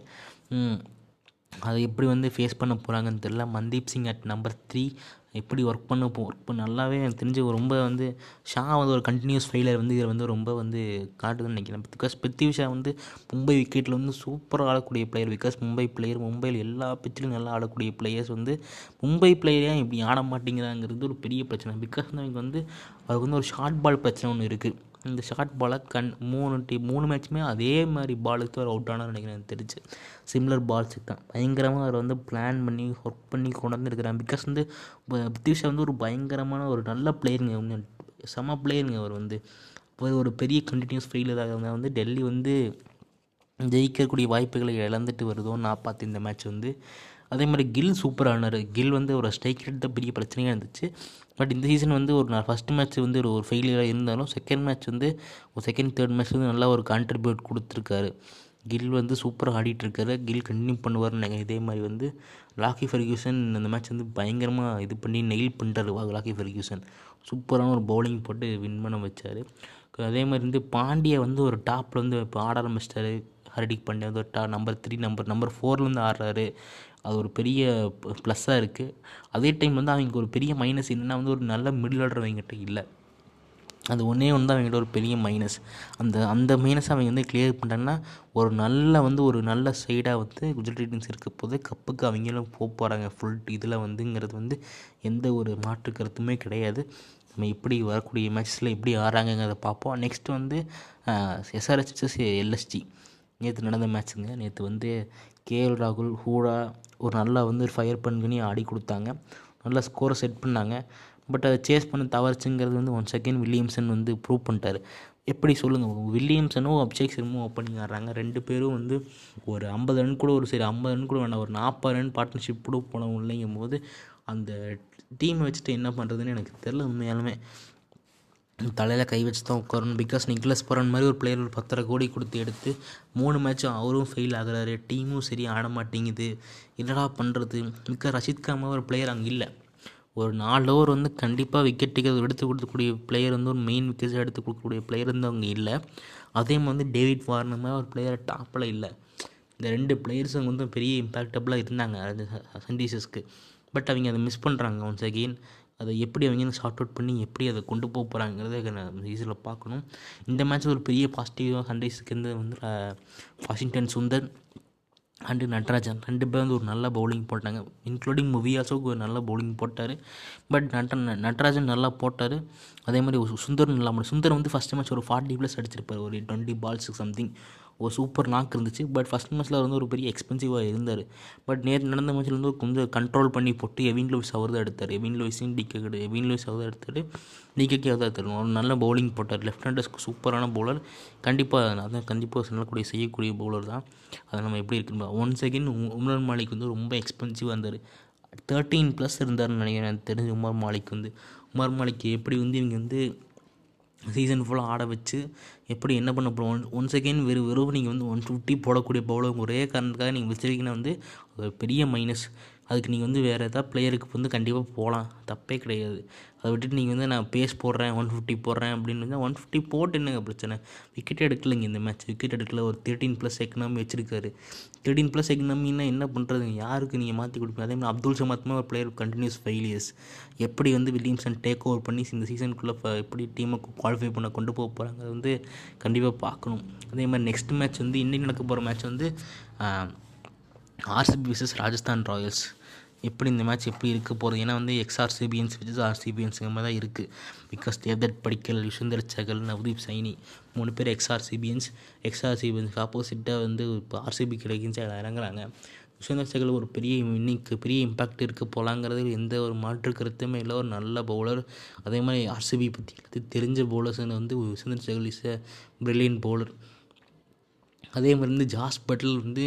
அதை எப்படி வந்து ஃபேஸ் பண்ண போகிறாங்கன்னு தெரில Mandeep Singh at number three எப்படி ஒர்க் பண்ண போ ஒர்க் பண்ண நல்லாவே எனக்கு தெரிஞ்சு ரொம்ப வந்து ஷா வந்து ஒரு கண்டினியூஸ் ஃபெயிலியர் வந்து இதில் வந்து ரொம்ப வந்து காட்டுதுன்னு நினைக்கிறேன். பிகாஸ் பிருத்திவி ஷா வந்து மும்பை விக்கெட்டில் வந்து சூப்பராக ஆடக்கூடிய பிளேயர் பிகாஸ் மும்பை பிளேயர் மும்பையில் எல்லா பிச்சிலும் நல்லா ஆடக்கூடிய பிளேயர்ஸ் வந்து மும்பை பிளேயரே இப்படி ஆட மாட்டேங்கிறாங்கிறது ஒரு பெரிய பிரச்சனை. பிகாஸ் வந்து வந்து அவருக்கு வந்து ஒரு ஷார்ட் பால் பிரச்சனை ஒன்று இருக்குது இந்த ஷார்ட் பாலை கண் மூணு டீ மூணு மேட்ச்சுமே அதே மாதிரி பாலுக்கு அவர் அவுட் ஆனார் நினைக்கிறேன் எனக்கு தெரிஞ்சு. சிம்லர் பால்ஸுக்கு தான். பயங்கரமாக அவர் வந்து பிளான் பண்ணி ஒர்க் பண்ணி கொண்டு வந்துருக்கிறான் பிகாஸ் வந்து பித்திஷா வந்து ஒரு பயங்கரமான ஒரு நல்ல பிளேயருங்க செம பிளேயருங்க அவர் வந்து. ஒரு பெரிய கண்டினியூஸ் ஃபெயிலியர் ஆகிறவங்க வந்து டெல்லி வந்து ஜெயிக்கக்கூடிய வாய்ப்புகளை இழந்துட்டு வருதோன்னு நான் பார்த்து இந்த மேட்ச் வந்து. அதே மாதிரி கில் சூப்பராக ஆனார். கில் வந்து ஒரு ஸ்ட்ரைக் ரேட் தான் பெரிய பிரச்சனையாக இருந்துச்சு. பட் இந்த சீசன் வந்து ஒரு நான் ஃபஸ்ட் மேட்ச் வந்து ஒரு ஒரு ஃபெயிலியராக இருந்தாலும் செகண்ட் மேட்ச் வந்து ஒரு செகண்ட் தேர்ட் மேட்ச் வந்து நல்லா ஒரு கான்ட்ரிபியூட் கொடுத்துருக்காரு. கில் வந்து சூப்பராக ஆடிட்டுருக்காரு. கில் கண்டினியூ பண்ணுவார்னு நினைக்கிறேன். இதே மாதிரி வந்து லாக்கி ஃபெர்கியூசன் அந்த மேட்ச் வந்து பயங்கரமாக இது பண்ணி நெயில் பண்ணுறாரு லாக்கி ஃபெர்கியூசன் சூப்பரான ஒரு பவுலிங் போட்டு வின் பண்ண வச்சார். அதே மாதிரி வந்து பாண்டியை வந்து ஒரு டாப்பில் வந்து இப்போ ஆட ஆரம்பிச்சிட்டாரு. ஹர்டிக் பாண்டியா வந்து ஒரு டா நம்பர் த்ரீ நம்பர் நம்பர் ஃபோர்லேருந்து ஆடுறாரு. அது ஒரு பெரிய ப்ளஸ்ஸாக இருக்குது அதே டைம் வந்து அவங்களுக்கு ஒரு பெரிய மைனஸ் என்னென்னா வந்து ஒரு நல்ல மிடில் ஆர்டர் அவங்ககிட்ட இல்லை. அது ஒன்றே ஒன்று தான் அவங்ககிட்ட ஒரு பெரிய மைனஸ் அந்த அந்த மைனஸ் அவங்க வந்து கிளியர் பண்ணிட்டாங்கன்னா ஒரு நல்ல வந்து ஒரு நல்ல சைடாக வந்து குஜராத் டைட்டன்ஸ் இருக்க போது கப்புக்கு அவங்களும் போக போகிறாங்க ஃபுல் இதில் வந்துங்கிறது வந்து எந்த ஒரு மாற்று கருத்துமே கிடையாது. நம்ம எப்படி வரக்கூடிய மேட்ச்சில் எப்படி ஆடுறாங்கங்கிறத பார்ப்போம். நெக்ஸ்ட் வந்து எஸ்ஆர்ஹெச்எஸ் எல்எஸ்டி நேற்று நடந்த மேட்ச்சுங்க நேற்று வந்து கேஎல் ராகுல் ஹூடா ஒரு நல்லா வந்து ஃபயர் பண்ணி ஆடி கொடுத்தாங்க. நல்லா ஸ்கோரை செட் பண்ணாங்க. பட் அதை சேஸ் பண்ண தவறுச்சுங்கிறது வந்து ஒன் செகண்ட் வில்லியம்சன் வந்து ப்ரூவ் பண்ணிட்டார். எப்படி சொல்லுங்கள் வில்லியம்சனும் அபிஷேக் சர்மும் ஓப்பனிங் ஆடுறாங்க. ரெண்டு பேரும் வந்து ஒரு ஐம்பது ரன் கூட ஒரு சரி ஐம்பது ரன் கூட வேண்டாம் ஒரு நாற்பது ரன் பார்ட்னர்ஷிப் கூட போனோம் இல்லைங்கும் போது அந்த டீமை வச்சுட்டு என்ன பண்ணுறதுன்னு எனக்கு தெரில உண்மையாலுமே. தலையில் கை வச்சு தான் உட்காரணும். பிகாஸ் நிக்லஸ் பரன் மாதிரி ஒரு பிளேயர் ஒரு பத்தரை கோடி கொடுத்து எடுத்து மூணு மேட்சும் அவரும் ஃபெயில் ஆகிறாரு. டீமும் சரி ஆட மாட்டேங்குது. என்னடா பண்ணுறது மிக்க ரஷித் ஒரு பிளேயர் அங்கே இல்லை. ஒரு நாலு ஓவர் வந்து கண்டிப்பாக விக்கெட் டிக்கெட் எடுத்து கொடுக்கக்கூடிய பிளேயர் வந்து ஒரு மெயின் விக்கெட்ஸ் எடுத்து கொடுக்கக்கூடிய பிளேயர் வந்து அவங்க இல்லை. அதே மாதிரி வந்து டேவிட் வார்னர் ஒரு பிளேயர் டாப்பில் இல்லை. இந்த ரெண்டு பிளேயர்ஸ் அவங்க வந்து பெரிய இம்பேக்டபுளாக இருந்தாங்க. அது சன்ரைசர்ஸ்க்கு பட் அவங்க அதை மிஸ் பண்ணுறாங்க ஒன்ஸ் அகெயின் அதை எப்படி அவங்க ஷார்ட் அவுட் பண்ணி எப்படி அதை கொண்டு போக போகிறாங்கிறத ஈஸியில் பார்க்கணும். இந்த மேட்ச் ஒரு பெரிய பாசிட்டிவாக சன்ரைஸுக்கு இருந்து வந்து வாஷிங்டன் சுந்தர் அண்டு நட்ராஜன் ரெண்டு பேர் வந்து ஒரு நல்ல பவுலிங் போட்டாங்க. இன்க்ளூடிங் மூவியாஸும் ஒரு நல்ல பவுலிங் போட்டார். பட் நட்ட நட்ராஜன் நல்லா போட்டார். அதே மாதிரி ஒரு சுந்தர் நல்லா சுந்தர் வந்து ஃபஸ்ட் மேட்ச் ஒரு ஃபார்ட்டி ப்ளஸ் அடிச்சிருப்பார். ஒரு டுவெண்ட்டி பால்ஸுக்கு சம்திங் ஒரு சூப்பர் நாக் இருந்துச்சு. பட் ஃபஸ்ட் மேட்ச்சில் வந்து ஒரு பெரிய எக்ஸ்பென்சிவாக இருந்தார். பட் நேற்று நடந்த மேட்ச்சில் வந்து கொஞ்சம் கண்ட்ரோல் பண்ணி போட்டு எவின் லூயிஸ் அவர் தான் எடுத்தார். எவின் லூயிஸையும் டிகே கிடையாது எவின் லூயிஸ் அவர் தான் எடுத்தார். டிகேக்கு அவர் தான் எடுத்தார். ஒரு நல்ல பவுலிங் போட்டார். லெஃப்ட் ஹேண்டர்ஸ்க்கு சூப்பரான பவுலர் கண்டிப்பாக அதான் கண்டிப்பாக சொல்லக்கூடிய செய்யக்கூடிய பவுலர் தான். அதை நம்ம எப்படி இருக்குன்னு ஒன் செகண்ட் உமர் மாலிக் வந்து ரொம்ப எக்ஸ்பென்சிவாக இருந்தார். தேர்ட்டீன் ப்ளஸ் இருந்தார்னு நினைக்கிறேன். எனக்கு தெரிஞ்சு உமர் மாலிக் வந்து. உமர் மாலிக் எப்படி வந்து இவங்க வந்து சீசன் ஃபுல்லாக ஆட வச்சு எப்படி என்ன பண்ண போகிறோம் ஒன் ஒன் செகண்ட் வெறும் வெறும் நீங்கள் வந்து ஒன் ஃபிஃப்டி போடக்கூடிய பவுலர் ஒரே காரணத்துக்காக நீங்கள் வச்சுருக்கீங்கன்னா வந்து ஒரு பெரிய மைனஸ் அதுக்கு நீங்கள் வந்து வேறு எதாவது பிளேயருக்கு வந்து கண்டிப்பாக போகலாம் தப்பே கிடையாது. அதை விட்டுட்டு நீங்கள் வந்து நான் பேஸ் போடுறேன் ஒன் ஃபிஃப்டி போடுறேன் அப்படின்னு இருந்தால் ஒன் ஃபிஃப்டி போட்டு என்னங்க பிரச்சனை? விக்கெட் எடுக்கலைங்க இந்த மேட்ச் விக்கெட் எடுக்கல. ஒரு தேர்ட்டின் ப்ளஸ் எக்கனாமி வச்சிருக்காரு. தேர்ட்டின் ப்ளஸ் எக்கனாமின்னா என்ன பண்ணுறதுங்க யாருக்கு நீங்கள் மாற்றி கொடுப்பீங்க? அதே மாதிரி அப்துல் சமாத்மா ஒரு பிளேயர் கண்டினியூஸ் ஃபெயிலியர்ஸ் எப்படி வந்து வில்லியம்சன் டேக் ஓவர் பண்ணி இந்த சீசனுக்குள்ளே எப்படி டீமை குவாலிஃபை பண்ண கொண்டு போக போகிறாங்க வந்து கண்டிப்பாக பார்க்கணும். அதே மாதிரி நெக்ஸ்ட் மேட்ச் வந்து இன்னைக்கு நடக்க போகிற மேட்ச் வந்து ஆர்சிபி விசஸ் ராஜஸ்தான் ராயல்ஸ். எப்படி இந்த மேட்ச் எப்படி இருக்க போகிறது ஏன்னா வந்து எக்ஸ்ஆர்சிபிஎன்ஸ் விசஸ் ஆர்சிபிஎன்ஸுங்க மாதிரி தான் இருக்குது பிகாஸ் தேவ்தட் படிக்கல் சுந்தர் சகல் நவ்தீப் சைனி மூணு பேர் எக்ஸ்ஆர்சிபிஎன்ஸ் எக்ஸ்ஆர்சிபிஎன்ஸ்க்கு ஆப்போசிட்டாக வந்து இப்போ ஆர்சிபி கிடைக்குன்னு இறங்குறாங்க. யுஷ்வந்தர் சகல் ஒரு பெரிய இன்னிக்கு பெரிய இம்பாக்ட் இருக்க போகலாங்கிறது எந்த ஒரு மாற்று கருத்துமே இல்லை. ஒரு நல்ல பவுலர் அதே மாதிரி ஆர்சிபி பற்றி தெரிஞ்ச பவுலர்ஸ்னு வந்து Yuzvendra Chahal is a brilliant bowler அதே மாதிரி வந்து ஜாஸ் பட்டில் வந்து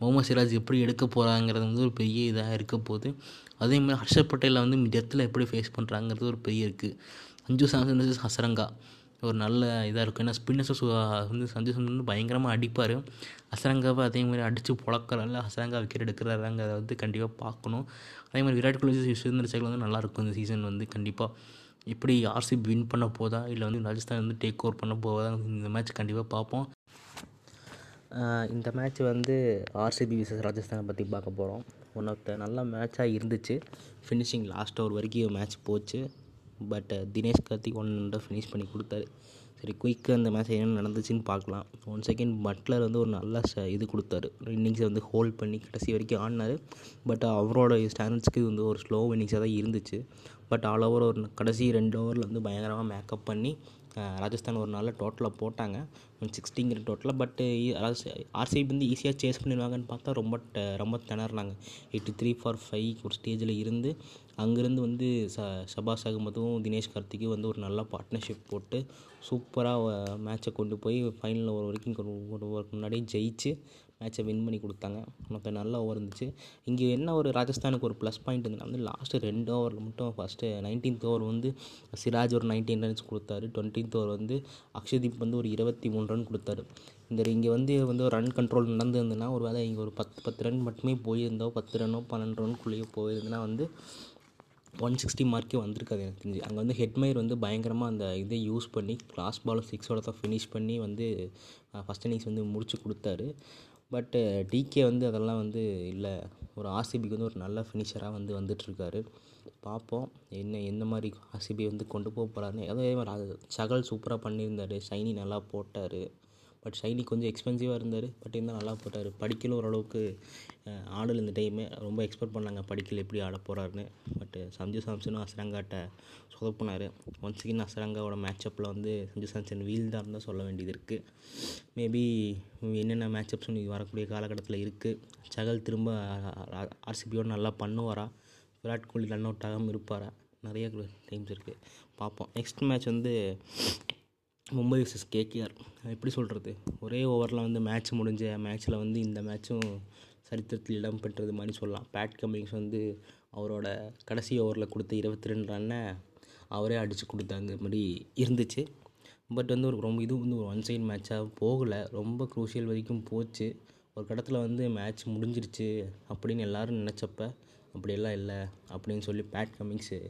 முகமது சிராஜ் எப்படி எடுக்க போகிறாங்கிறது வந்து ஒரு பெரிய இதாக இருக்க போகுது. அதே மாதிரி ஹர்ஷத் பட்டேலை வந்து டெத்தில் எப்படி ஃபேஸ் பண்ணுறாங்கிறது ஒரு பெரிய இருக்குது சஞ்சு சாம்சன் ஹசரங்கா. ஒரு நல்ல இதாக இருக்கும். ஏன்னா ஸ்பின்னர்ஸ் வந்து சஞ்சு சாம்சன் வந்து பயங்கரமாக அடிப்பார். ஹசரங்காவை அதே மாதிரி அடித்து புழக்கிறால ஹசரங்கா விக்கெட் எடுக்கிறாங்கிறத வந்து கண்டிப்பாக பார்க்கணும். அதே மாதிரி விராட் கோலி சுதந்திர சேகர் வந்து நல்லாயிருக்கும் இந்த சீசன் வந்து கண்டிப்பாக எப்படி ஆர்சிபி வின் பண்ண போதா? இல்லை வந்து ராஜஸ்தான் வந்து டேக் ஓவர் பண்ண போதா இந்த மேட்ச் கண்டிப்பாக பார்ப்போம். இந்த மேட்ச் வந்து ஆர்சிபி விசஸ் ராஜஸ்தானை பற்றி பார்க்க போகிறோம் ஒன் ஆஃப் த நல்ல மேட்சாக இருந்துச்சு. ஃபினிஷிங் லாஸ்ட் ஓவர் வரைக்கும் மேட்ச் போச்சு. But Dinesh Karthik one finish பண்ணி கொடுத்தாரு. சரி குயிக்காக அந்த மேட்ச் என்ன நடந்துச்சுன்னு பார்க்கலாம். ஒன் செகண்ட் பட்லர் வந்து ஒரு நல்ல ச இது கொடுத்தாரு. இன்னிங்ஸை வந்து ஹோல்ட் பண்ணி கடைசி வரைக்கும் ஆடினார். பட் அவரோட ஸ்டாண்டர்ட்ஸ்க்கு இது வந்து ஒரு ஸ்லோ இன்னிங்ஸாக தான் இருந்துச்சு. பட் ஆல் ஓவர் ஒரு கடைசி ரெண்டு ஓவரில் வந்து பயங்கரமாக மேக்கப் பண்ணி ராஜஸ்தான் ஒரு நாளில் டோட்டலாக போட்டாங்க. சிக்ஸ்டிங்கிற டோட்டலாக பட் ஆர்சிபி வந்து ஈஸியாக சேஸ் பண்ணிடுவாங்கன்னு பார்த்தா ரொம்ப ட ரொம்ப திணறினாங்க. எயிட்டி த்ரீ ஃபார் ஃபைவ் ஒரு ஸ்டேஜில் இருந்து அங்கேருந்து வந்து ச ஷபாஸ் அகமதும் தினேஷ் கார்த்திக்கும் வந்து ஒரு நல்ல பார்ட்னர்ஷிப் போட்டு சூப்பராக மேட்சை கொண்டு போய் ஃபைனலில் ஒரு வரைக்கும் ஒரு ஒரு முன்னாடியே ஜெயிச்சு மேட்ச்சை வின் பண்ணி கொடுத்தாங்க. மொத்தம் நல்ல ஓவர் இருந்துச்சு. இங்கே என்ன ஒரு ராஜஸ்தானுக்கு ஒரு ப்ளஸ் பாயிண்ட் இருந்ததுன்னா வந்து லாஸ்ட்டு ரெண்டு ஓவரில் மட்டும் ஃபஸ்ட்டு நைன்டீன்த் ஓவர் வந்து சிராஜ் ஒரு நைன்டீன் ரன்ஸ் கொடுத்தாரு. டுவெண்ட்டீன்த் ஓவர் வந்து அக்ஷதீப் வந்து ஒரு இருபத்தி மூணு ரன் கொடுத்தாரு. இந்த இங்கே வந்து வந்து ஒரு ரன் கண்ட்ரோல் நடந்திருந்ததுன்னா ஒரு வேளை இங்கே ஒரு பத்து பத்து ரன் மட்டுமே போயிருந்தோ பத்து ரன்னோ பன்னெண்டு ரன்குள்ளேயோ போயிருந்ததுன்னா வந்து ஒன் சிக்ஸ்டி மார்க்கே வந்திருக்காது எனக்கு தெரிஞ்சு. அங்கே வந்து ஹெட்மயர் வந்து பயங்கரமாக அந்த இதை யூஸ் பண்ணி கிளாஸ் பாலும் சிக்ஸோட தான் ஃபினிஷ் பண்ணி வந்து ஃபஸ்ட் இன்னிங்ஸ் வந்து முடிச்சு கொடுத்தாரு. பட்டு டிகே வந்து அதெல்லாம் வந்து இல்லை. ஒரு ஆர்சிபிக்கு வந்து ஒரு நல்ல ஃபினிஷராக வந்து வந்துட்டுருக்காரு பார்ப்போம் என்ன எந்த மாதிரி ஆர்சிபி வந்து கொண்டு போக போகிறாருன்னு அதே மாதிரி சகல் சூப்பராக பண்ணியிருந்தார். ஷைனி நல்லா போட்டார். பட் ஷைனி கொஞ்சம் எக்ஸ்பென்சிவாக இருந்தார். பட் இருந்தால் நல்லா போட்டார். படிக்கல ஓரளவுக்கு. ஆடல் இந்த டைமே ரொம்ப எக்ஸ்பெக்ட் பண்ணாங்க. படிக்கல எப்படி ஆட போகிறாருன்னு பட்டு சஞ்சு சாம்சனும் அசரங்காட்ட சொதப்புனார். ஒன்ஸ் அகெயின் அசரங்காவோட மேட்சப்பில் வந்து சஞ்சு சாம்சன் வீல் தான் தான் சொல்ல வேண்டியது இருக்குது மேபி என்னென்ன மேட்சப்ஸ் வரக்கூடிய காலகட்டத்தில் இருக்குது சகல் திரும்ப ஆர்சிபியோடு நல்லா பண்ணுவாரா? விராட் கோலி ரன் அவுட் ஆகாமல் இருப்பாரா? நிறைய டைம்ஸ் இருக்குது பார்ப்போம். நெக்ஸ்ட் மேட்ச் வந்து மும்பை வர்சஸ் கேகேஆர் எப்படி சொல்கிறது ஒரே ஓவரில் வந்து மேட்ச் முடிஞ்ச மேட்ச்சில் வந்து இந்த மேட்ச்சும் சரித்திரத்தில் இடம் பெற்றது மாதிரி சொல்லலாம். பேட் கமிங்ஸ் வந்து அவரோட கடைசி ஓவரில் கொடுத்த இருபத்தி ரெண்டு ரன்னை அவரே அடித்து கொடுத்தாங்க மாதிரி இருந்துச்சு. பட் வந்து ஒரு ரொம்ப இது வந்து ஒரு ஒன் சைட் மேட்சாக போகலை. ரொம்ப குரூஷியல் வரைக்கும் போச்சு. ஒரு கட்டத்தில் வந்து மேட்ச் முடிஞ்சிருச்சு அப்படின்னு எல்லோரும் நினச்சப்ப அப்படியெல்லாம் இல்லை அப்படின்னு சொல்லி Pat Cummins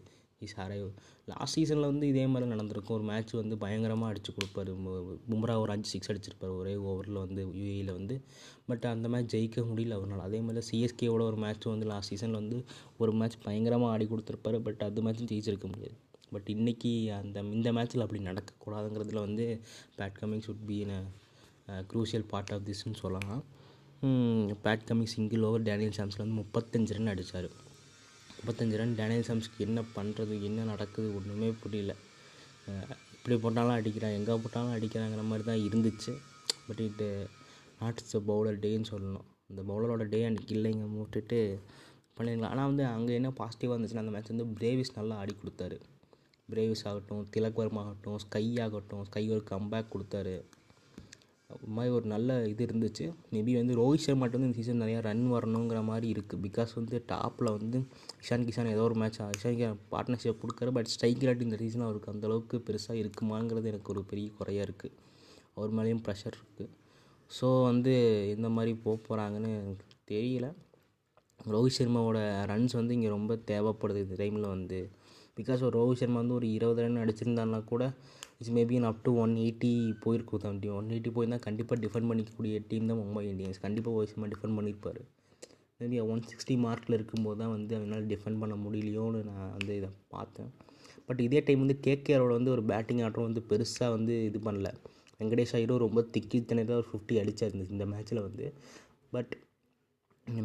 is arrive last சீசனில் வந்து இதே மாதிரி நடந்திருக்கும். ஒரு மேட்ச் வந்து பயங்கரமாக அடித்து கொடுப்பாரு. பும்ரா ஒரு அஞ்சு சிக்ஸ் அடிச்சிருப்பார். ஒரே ஓவரில் வந்து யூஏயில் வந்து. பட் அந்த மேட்ச் ஜெயிக்க முடியல அவரால். அதே மாதிரி சிஎஸ்கேவோட ஒரு மேட்ச் வந்து லாஸ்ட் சீசனில் வந்து ஒரு மேட்ச் பயங்கரமாக ஆடி கொடுத்துருப்பாரு. பட் அது மேட்ச்சும் ஜெயிச்சிருக்க முடியாது. பட் இன்றைக்கி அந்த இந்த மேட்ச்சில் அப்படி நடக்கக்கூடாதுங்கிறதுல வந்து Pat Cummins should be in crucial part of திஸ்ன்னு சொல்லலாம். Pat Cummins single over Daniel சாம்ஸில் வந்து முப்பத்தஞ்சு ரன் அடித்தார் முப்பத்தஞ்சு ரன் டேனியல் சாம்ஸ்க்கு என்ன பண்ணுறது என்ன நடக்குது ஒன்றுமே புரியல. இப்படி போட்டாலும் அடிக்கிறான் எங்கே போட்டாலும் அடிக்கிறாங்கிற மாதிரி தான் இருந்துச்சு. பட் இட்டு நாட் இட்ஸ் அ பவுலர் டேன்னு சொல்லணும். அந்த பவுலரோட டே அன்றைக்கி இல்லைங்க மூட்டுட்டு பண்ணிருக்கலாம் ஆனால் வந்து அங்கே என்ன பாசிட்டிவாக இருந்துச்சுன்னா அந்த மேட்ச் வந்து பிரேவிஸ் நல்லா ஆடி கொடுத்தாரு. பிரேவிஸ் ஆகட்டும் திலக்வர்மா ஆகட்டும் ஸ்கை ஆகட்டும் ஸ்கை ஒரு கம்பேக் கொடுத்தாரு. ஒரு மாதிரி ஒரு நல்ல இது இருந்துச்சு. மேபி வந்து ரோஹித் சர்மாட்ட வந்து இந்த சீசன் நிறையா ரன் வரணுங்கிற மாதிரி இருக்குது பிகாஸ் வந்து டாப்பில் வந்து இஷான் கிஷான் ஏதோ ஒரு மேட்ச் இஷான் கிஷான் பார்ட்னர்ஷிப் கொடுக்குற பட் ஸ்ட்ரைக் ரேட் இந்த சீசன் அவருக்கு அந்தளவுக்கு பெருசாக இருக்குமாங்கிறது எனக்கு ஒரு பெரிய குறையாக இருக்குது அவர் மேலேயும் ப்ரெஷர் இருக்குது ஸோ வந்து எந்த மாதிரி போக போகிறாங்கன்னு எனக்கு தெரியல. ரோஹித் சர்மாவோட ரன்ஸ் வந்து இங்கே ரொம்ப தேவைப்படுது இந்த டைமில் வந்து. பிகாஸ் ஒரு ரோஹித் சர்மா வந்து ஒரு இருபது ரன் அடிச்சிருந்தான்னா கூட it's maybe up to one eighty போயிருக்கும் தான் ஒன் எயிட்டி போயிருந்தால் கண்டிப்பாக டிஃபெண்ட் பண்ணிக்கக்கூடிய டீம் தான் மும்பை இந்தியன்ஸ். கண்டிப்பாக ரோஹித் டிஃபெண்ட் பண்ணியிருப்பார். மேபி ஒன் சிக்ஸ்டி மார்க்கில் இருக்கும்போது தான் வந்து அவனால் டிஃபெண்ட் பண்ண முடியலையோன்னு நான் வந்து இதை பார்த்தேன். பட் இதே டைம் வந்து கேகேஆரோட வந்து ஒரு பேட்டிங் ஆட்டம் வந்து பெருசாக வந்து இது பண்ணல. வெங்கடேஷ் ஐயரும் ரொம்ப திக்கி திணறி ஒரு ஃபிஃப்டி அடிச்சார் இந்த மேட்ச்சில் வந்து. பட்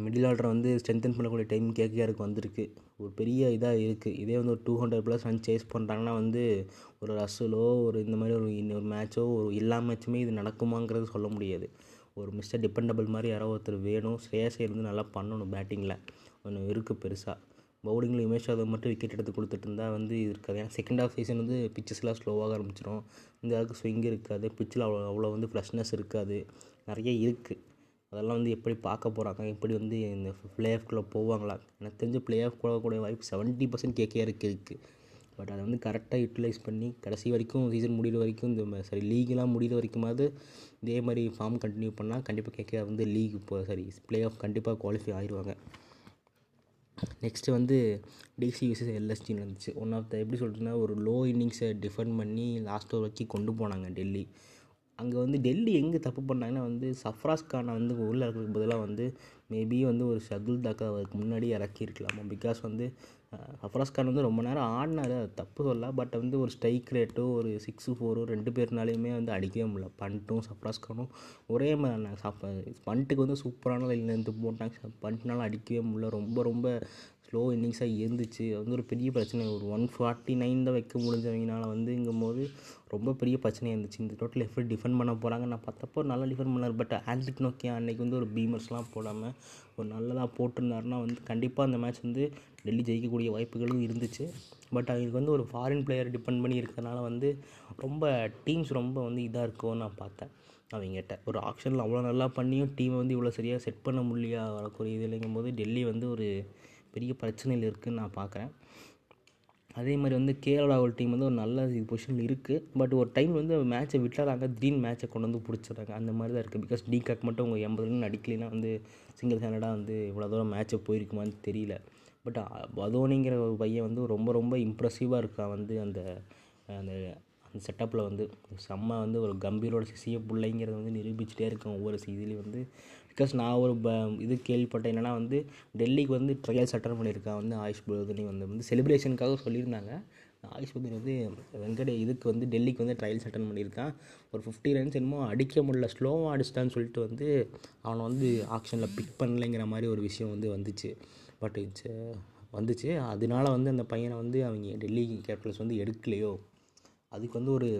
மிடில் ஆர்டரை வந்து ஸ்ட்ரென்தன் பண்ணக்கூடிய டைம் கேகேஆருக்கு வந்திருக்கு. ஒரு பெரிய இதாக இருக்குது இதே வந்து ஒரு two hundred plus run chase பண்ணுறாங்கன்னா வந்து ஒரு ரசலோ ஒரு இந்த மாதிரி ஒரு இன்னொரு மேட்ச்சோ ஒரு எல்லா மேட்சுமே இது நடக்குமாங்கிறது சொல்ல முடியாது. ஒரு மிஸ்டர் டிபெண்டபிள் மாதிரி யாரோ ஒருத்தர் வேணும். ஸ்ரேயஸ் இருந்து நல்லா பண்ணணும் பேட்டிங்கில் ஒன்று இருக்குது பெருசாக பவுலிங்கில் உமேஷ் யாதவ் மட்டும் விக்கெட் எடுத்து கொடுத்துட்டு இருந்தால் வந்து இது இருக்காது. ஏன்னா செகண்ட் ஆஃப் சீசன் வந்து பிச்சஸ்லாம் ஸ்லோவாக ஆரம்பிச்சிடும் இந்த அளவுக்கு ஸ்விங் இருக்காது. பிச்சில் அவ்வளோ அவ்வளோ வந்து ஃப்ரெஷ்னஸ் இருக்காது. நிறைய இருக்குது அதெல்லாம் வந்து எப்படி பார்க்க போகிறாங்க எப்படி வந்து இந்த ப்ளே ஆஃப்குள்ளே போவாங்களா? எனக்கு தெரிஞ்ச ப்ளே ஆஃப் போகக்கூடிய வாய்ப்பு செவன்ட்டி பர்சன்ட் கேகேஆருக்கு இருக்குது பட் அதை வந்து கரெக்டாக யூட்டிலைஸ் பண்ணி கடைசி வரைக்கும் சீசன் முடிகிற வரைக்கும் இந்த சரி லீக்லாம் முடிகிற வரைக்குமாவது இதே மாதிரி ஃபார்ம் கண்டினியூ பண்ணால் கண்டிப்பாக கேகேஆர் வந்து லீக் இப்போ சரி ப்ளே ஆஃப் கண்டிப்பாக குவாலிஃபை ஆயிடுவாங்க நெக்ஸ்ட்டு வந்து டிசி விசஸ் எல்எஸ்டி நடந்துச்சு. ஒன் ஆஃப் த எப்படி சொல்கிறதுனா ஒரு லோ இன்னிங்ஸை டிஃபெண்ட் பண்ணி லாஸ்ட் ஓவர் வரைக்கும் கொண்டு போனாங்க டெல்லி. அங்கே வந்து டெல்லி எங்கே தப்பு பண்ணாங்கன்னா வந்து சஃப்ராஸ் கானை வந்து உள்ளே இருக்கிறதுக்கு பதிலாக வந்து மேபி வந்து ஒரு ஷகுல் தாக்கா அவருக்கு முன்னாடி இறக்கியிருக்கலாமா? பிகாஸ் வந்து சஃப்ராஸ் கான் வந்து ரொம்ப நேரம் ஆடினார் அது தப்பு சொல்ல பட் வந்து ஒரு ஸ்ட்ரைக் ரேட்டோ ஒரு சிக்ஸு ஃபோரோ ரெண்டு பேர்னாலையுமே வந்து அடிக்கவே முடியல. பண்ட்டும் சஃப்ராஸ் கானும் ஒரே மாதிரி சப் பண்ட்டுக்கு வந்து சூப்பரான லைன்லேருந்து போட்டாங்க. பண்ட்னால அடிக்கவே முடியல. ரொம்ப ரொம்ப ஸ்லோ இன்னிங்ஸாக இருந்துச்சு. அது வந்து ஒரு பெரிய பிரச்சனை. ஒரு ஒன் ஃபார்ட்டி நைன் தான் வைக்க முடிஞ்சவங்கனால வந்துங்கும் போது ரொம்ப பெரிய பிரச்சனையாக இருந்துச்சு. இந்த டோட்டல் எப்படி டிஃபெண்ட் பண்ண போகிறாங்க நான் பார்த்தப்போ நல்லா டிஃபெண்ட் பண்ணார். பட் ஆன்டிக் நோக்கியா அன்றைக்கி வந்து ஒரு பீமர்ஸ்லாம் போடாமல் ஒரு நல்லதாக போட்டிருந்தாருன்னா வந்து கண்டிப்பாக அந்த மேட்ச் வந்து டெல்லி ஜெயிக்கக்கூடிய வாய்ப்புகளும் இருந்துச்சு. பட் அவங்களுக்கு வந்து ஒரு ஃபாரின் பிளேயர் டிபெண்ட் பண்ணி இருக்கிறதுனால வந்து ரொம்ப டீம்ஸ் ரொம்ப வந்து இதாக இருக்கும்னு நான் பார்த்தேன். அவங்ககிட்ட ஒரு ஆக்ஷனில் அவ்வளோ நல்லா பண்ணியும் டீமை வந்து இவ்வளோ சரியாக செட் பண்ண முடியலையா வரக்கூடிய இது இல்லைங்கும் போது டெல்லி வந்து ஒரு பெரிய பிரச்சனையில் இருக்குதுன்னு நான் பார்க்குறேன். அதே மாதிரி வந்து கேரள டீம் வந்து ஒரு நல்ல பொசிஷனில் இருக்குது பட் ஒரு டைம் வந்து மேட்ச்சை விட்டுறாங்க திடீர்னு மேட்ச்சை கொண்டு வந்து பிடிச்சிடுறாங்க. அந்த மாதிரி தான் இருக்குது பிகாஸ் டிகாக் மட்டும் அவங்க எண்பது ரன் அடிக்கலைன்னா வந்து சிங்கிள் ஹேண்டடாக வந்து இவ்வளோ தூரம் மேட்ச்சை போயிருக்குமான்னு தெரியல. பட் பதோனிங்கிற ஒரு பையன் வந்து ரொம்ப ரொம்ப இம்ப்ரெசிவாக இருக்கான் வந்து அந்த அந்த அந்த செட்டப்பில் வந்து. செம்ம வந்து ஒரு கம்பீரோட சிசிய பிள்ளைங்கிறத வந்து நிரூபிச்சிட்டே இருக்கான் ஒவ்வொரு சீதிலையும் வந்து. பிகாஸ் நான் ஒரு ப இது கேள்விப்பட்டேன். என்னென்னா வந்து டெல்லிக்கு வந்து ட்ரையல்ஸ் அட்டன் பண்ணியிருக்கான் வந்து ஆயுஷ் பர்தனி வந்து. வந்து செலிப்ரேஷனுக்காக சொல்லியிருந்தாங்க. ஆயுஷ் பர்தனி வந்து வெங்கடே இதுக்கு வந்து டெல்லிக்கு வந்து ட்ரையல்ஸ் அட்டன் பண்ணியிருக்கான் ஒரு ஃபிஃப்டி ரன்ஸ் என்னமோ அடிக்க முடியல ஸ்லோவாக அடிச்சிட்டான்னு சொல்லிட்டு வந்து அவனை வந்து ஆக்ஷனில் பிக் பண்ணலைங்கிற மாதிரி ஒரு விஷயம் வந்து வந்துச்சு. பட் இட்ஸ் வந்துச்சு. அதனால வந்து அந்த பையனை வந்து அவங்க டெல்லி கேபிட்டல்ஸ் வந்து எடுக்கலையோ? அதுக்கு வந்து ஒரு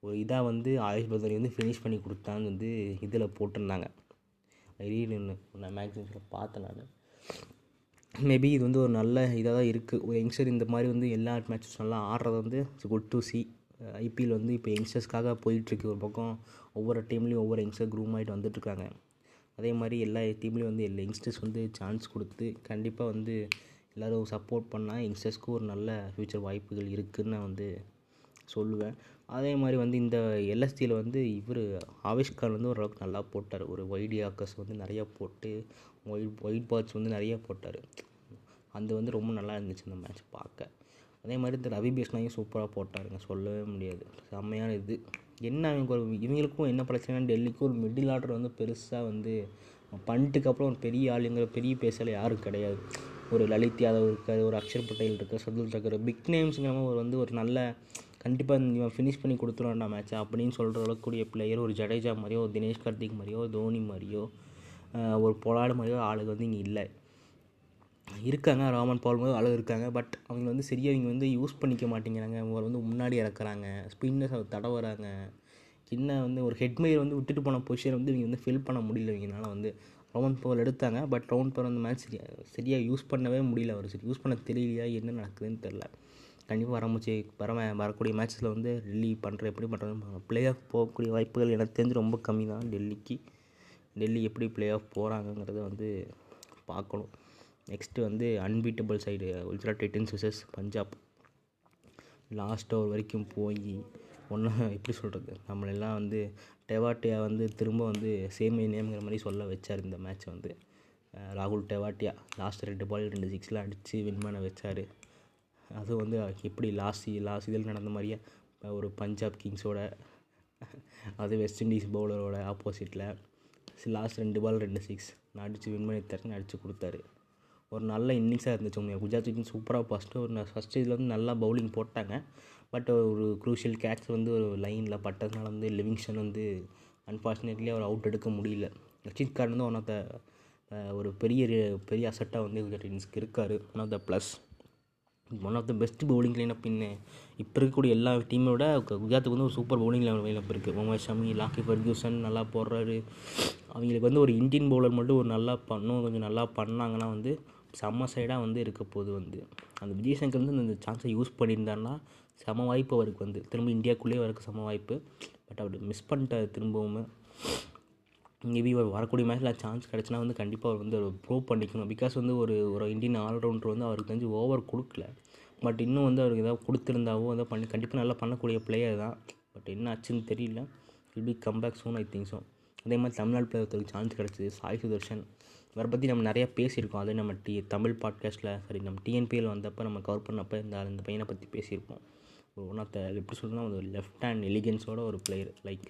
ஒரு இதாக வந்து ஆயுஷ் பர்தனி வந்து ஃபினிஷ் பண்ணி கொடுத்தான்னு வந்து இதில் போட்டிருந்தாங்க. நான் மேக்ஸின்ஸில் பார்த்தேன் நான். மேபி இது வந்து ஒரு நல்ல இதாக தான் இருக்குது ஒரு யங்ஸ்டர் இந்த மாதிரி வந்து எல்லா மேட்சஸ் நல்லா ஆடுறது வந்து it's good to see IPL வந்து இப்போ யங்ஸ்டர்ஸ்க்காக போயிட்டுருக்கு ஒரு பக்கம் ஒவ்வொரு டீம்லேயும் ஒவ்வொரு யங்ஸ்டர் க்ரூம் ஆகிட்டு வந்துட்டுருக்காங்க அதே மாதிரி எல்லா டீம்லேயும் வந்து எல்லா யங்ஸ்டர்ஸ் வந்து சான்ஸ் கொடுத்து கண்டிப்பாக வந்து எல்லோரும் சப்போர்ட் பண்ணால் யங்ஸ்டர்ஸ்க்கு ஒரு நல்ல ஃப்யூச்சர் வாய்ப்புகள் இருக்குதுன்னு நான் வந்து சொல்லுவேன். அதே மாதிரி வந்து இந்த எல்எஸ்டியில் வந்து இவர் ஆவிஷ்கார் வந்து ஓரளவுக்கு நல்லா போட்டார். ஒரு ஒயிட் ஆக்கர்ஸ் வந்து நிறையா போட்டு ஒயிட் ஒயிட் பால்ஸ் வந்து நிறையா போட்டார். அது வந்து ரொம்ப நல்லா இருந்துச்சு அந்த மேட்ச் பார்க்க. அதே மாதிரி இந்த ரவி பேஷ்னாயும் சூப்பராக போட்டாருங்க. சொல்லவே முடியாது. செம்மையான இது. என்ன அவங்க ஒரு இவங்களுக்கும் என்ன பிரச்சனைனா டெல்லிக்கும் ஒரு மிடில் ஆர்டர் வந்து பெருசாக வந்து பண்ணிட்டுக்கு அப்புறம் ஒரு பெரிய ஆளுங்கிற பெரிய பேசல யாரும் கிடையாது. ஒரு லலித் யாதவ் இருக்கார் ஒரு அக்ஷர் பட்டேல் இருக்கார் சதுல் இருக்கார். பிக் நேம்ஸுங்கிற ஒரு வந்து ஒரு நல்ல கண்டிப்பாக இவன் ஃபினிஷ் பண்ணி கொடுத்துருவான்டா மேட்ச்சை அப்படின்னு சொல்கிற அளவுக்கு கூடிய பிளேயர் ஒரு ஜடேஜா மாதிரியோ ஒரு தினேஷ் கார்த்திக் மாதிரியோ தோனி மாதிரியோ ஒரு பொலாடு மாதிரியோ ஆளுங்க வந்து இங்கே இல்லை. இருக்காங்க ராமன் பால் மாதிரி ஆளு இருக்காங்க பட் அவங்க வந்து சரியாக இவங்க வந்து யூஸ் பண்ணிக்க மாட்டேங்கிறாங்க. அவங்க வந்து முன்னாடி இறக்குறாங்க ஸ்பின்னர்ஸ் தடவுறாங்க. சின்ன வந்து ஒரு ஹெட்மெயர் வந்து விட்டுட்டு போன பொசிஷன் வந்து இவங்க வந்து ஃபில் பண்ண முடியல இவங்கனால வந்து. ரவுண்ட் பவர் எடுத்தாங்க பட் ரவுண்ட் பவர் அந்த மேட்ச் சரியாக சரியாக யூஸ் பண்ணவே முடியல அவர். சரி யூஸ் பண்ண தெரியலையா என்ன நடக்குதுன்னு தெரில கண்டிப்பாக வரமுச்சு வர வரக்கூடிய மேட்ச்சில் வந்து டெல்லி பண்ணுற எப்படி பண்ணுறது ப்ளே ஆஃப் போகக்கூடிய வாய்ப்புகள் எனக்கு தெரிஞ்சு ரொம்ப கம்மி தான் டெல்லிக்கு டெல்லி எப்படி ப்ளே ஆஃப் போகிறாங்கங்கிறத வந்து பார்க்கணும். நெக்ஸ்ட்டு வந்து unbeatable side ultra Titans versus Punjab last over வரைக்கும் போய் ஒன்றும் எப்படி சொல்கிறது நம்மளெல்லாம் வந்து டெவாட்டியா வந்து திரும்ப வந்து சேம் நேம்ங்கிற மாதிரி சொல்ல வச்சார் இந்த மேட்ச் வந்து. ராகுல் டெவாட்டியா. லாஸ்ட் ரெண்டு பால் ரெண்டு சிக்ஸ்லாம் அடித்து வின் பண்ண வச்சார். அதுவும் வந்து எப்படி லாஸ்ட் லாஸ்ட் இதில் நடந்த மாதிரியே ஒரு பஞ்சாப் கிங்ஸோட அது வெஸ்ட் இண்டீஸ் பவுலரோட ஆப்போசிட்டில் லாஸ்ட் ரெண்டு பால் ரெண்டு சிக்ஸ் நான் அடித்து வின் பண்ணி தரேன் அடித்து கொடுத்தாரு. ஒரு நல்ல இன்னிங்ஸாக இருந்துச்சு உண்மையாக குஜராத் டைட்டன்ஸ் சூப்பராக ஃபஸ்ட்டு ஒரு ஃபஸ்ட் இதில் வந்து நல்லா பவுலிங் போட்டாங்க. பட் ஒரு குரூஷியல் கேட்ச் வந்து ஒரு லைனில் பட்டதுனால வந்து லிவிங்ஸ்டன் வந்து அன்ஃபார்ச்சுனேட்லி அவர் அவுட் எடுக்க முடியல. ரஷித் கான் வந்து ஒன் ஆஃப் த ஒரு பெரிய பெரிய அசட்டாக வந்து குஜராத் டைட்டன்ஸ்க்கு இருக்கார். One of the plus one of the best bowling lineup பின்னு இப்போ இருக்கக்கூடிய எல்லா டீமோட குஜராத்துக்கு வந்து ஒரு சூப்பர் பவுலிங் லைனப் இருக்குது முகமது ஷமி லாக்கி ஃபர்கியூசன் நல்லா போடுறாரு. அவங்களுக்கு வந்து ஒரு இந்தியன் பவுலர் மட்டும் ஒரு நல்லா பண்ணும் கொஞ்சம் நல்லா பண்ணாங்கன்னா வந்து செம்ம சைடாக வந்து இருக்க போது வந்து. அந்த விஜய் சங்கர் வந்து இந்த சான்ஸை யூஸ் பண்ணியிருந்தாருன்னா செம வாய்ப்பு அவருக்கு வந்து. திரும்ப இந்தியாக்குள்ளேயே வரக்கு செம வாய்ப்பு. பட் அவர் மிஸ் பண்ணிட்டார் திரும்பவும். மேபி வரக்கூடிய மேட்ச்சில் சான்ஸ் கிடச்சினா வந்து கண்டிப்பாக அவர் வந்து ப்ரூவ் பண்ணிக்கணும். பிகாஸ் வந்து ஒரு ஒரு இந்தியன் ஆல்ரவுண்டர் வந்து அவருக்கு தெரிஞ்சு ஓவர் கொடுக்கல. பட் இன்னும் வந்து அவருக்கு ஏதாவது கொடுத்துருந்தாவோ அதை பண்ணி கண்டிப்பாக நல்லா பண்ணக்கூடிய பிளேயர் தான். பட் என்ன ஆச்சுன்னு தெரியல. Will be comeback soon I think so அதே மாதிரி தமிழ்நாடு பிளேயருக்கு சான்ஸ் கிடச்சிது சாய் சுதர்ஷன். இவரை பற்றி நம்ம நிறையா பேசியிருக்கோம். அதே நம்ம டி தமிழ் பாட்காஸ்ட்டில் சரி நம்ம டிஎன்பிஎல் வந்தப்போ நம்ம கவர் பண்ணப்போ இந்த இந்த பையனை பற்றி பேசியிருப்போம். ஒரு ஒன் ஆஃப் த எப்படி சொல்லணும்னா ஒரு லெஃப்ட் ஹேண்ட் எலிகன்ஸோட ஒரு பிளேயர் லைக்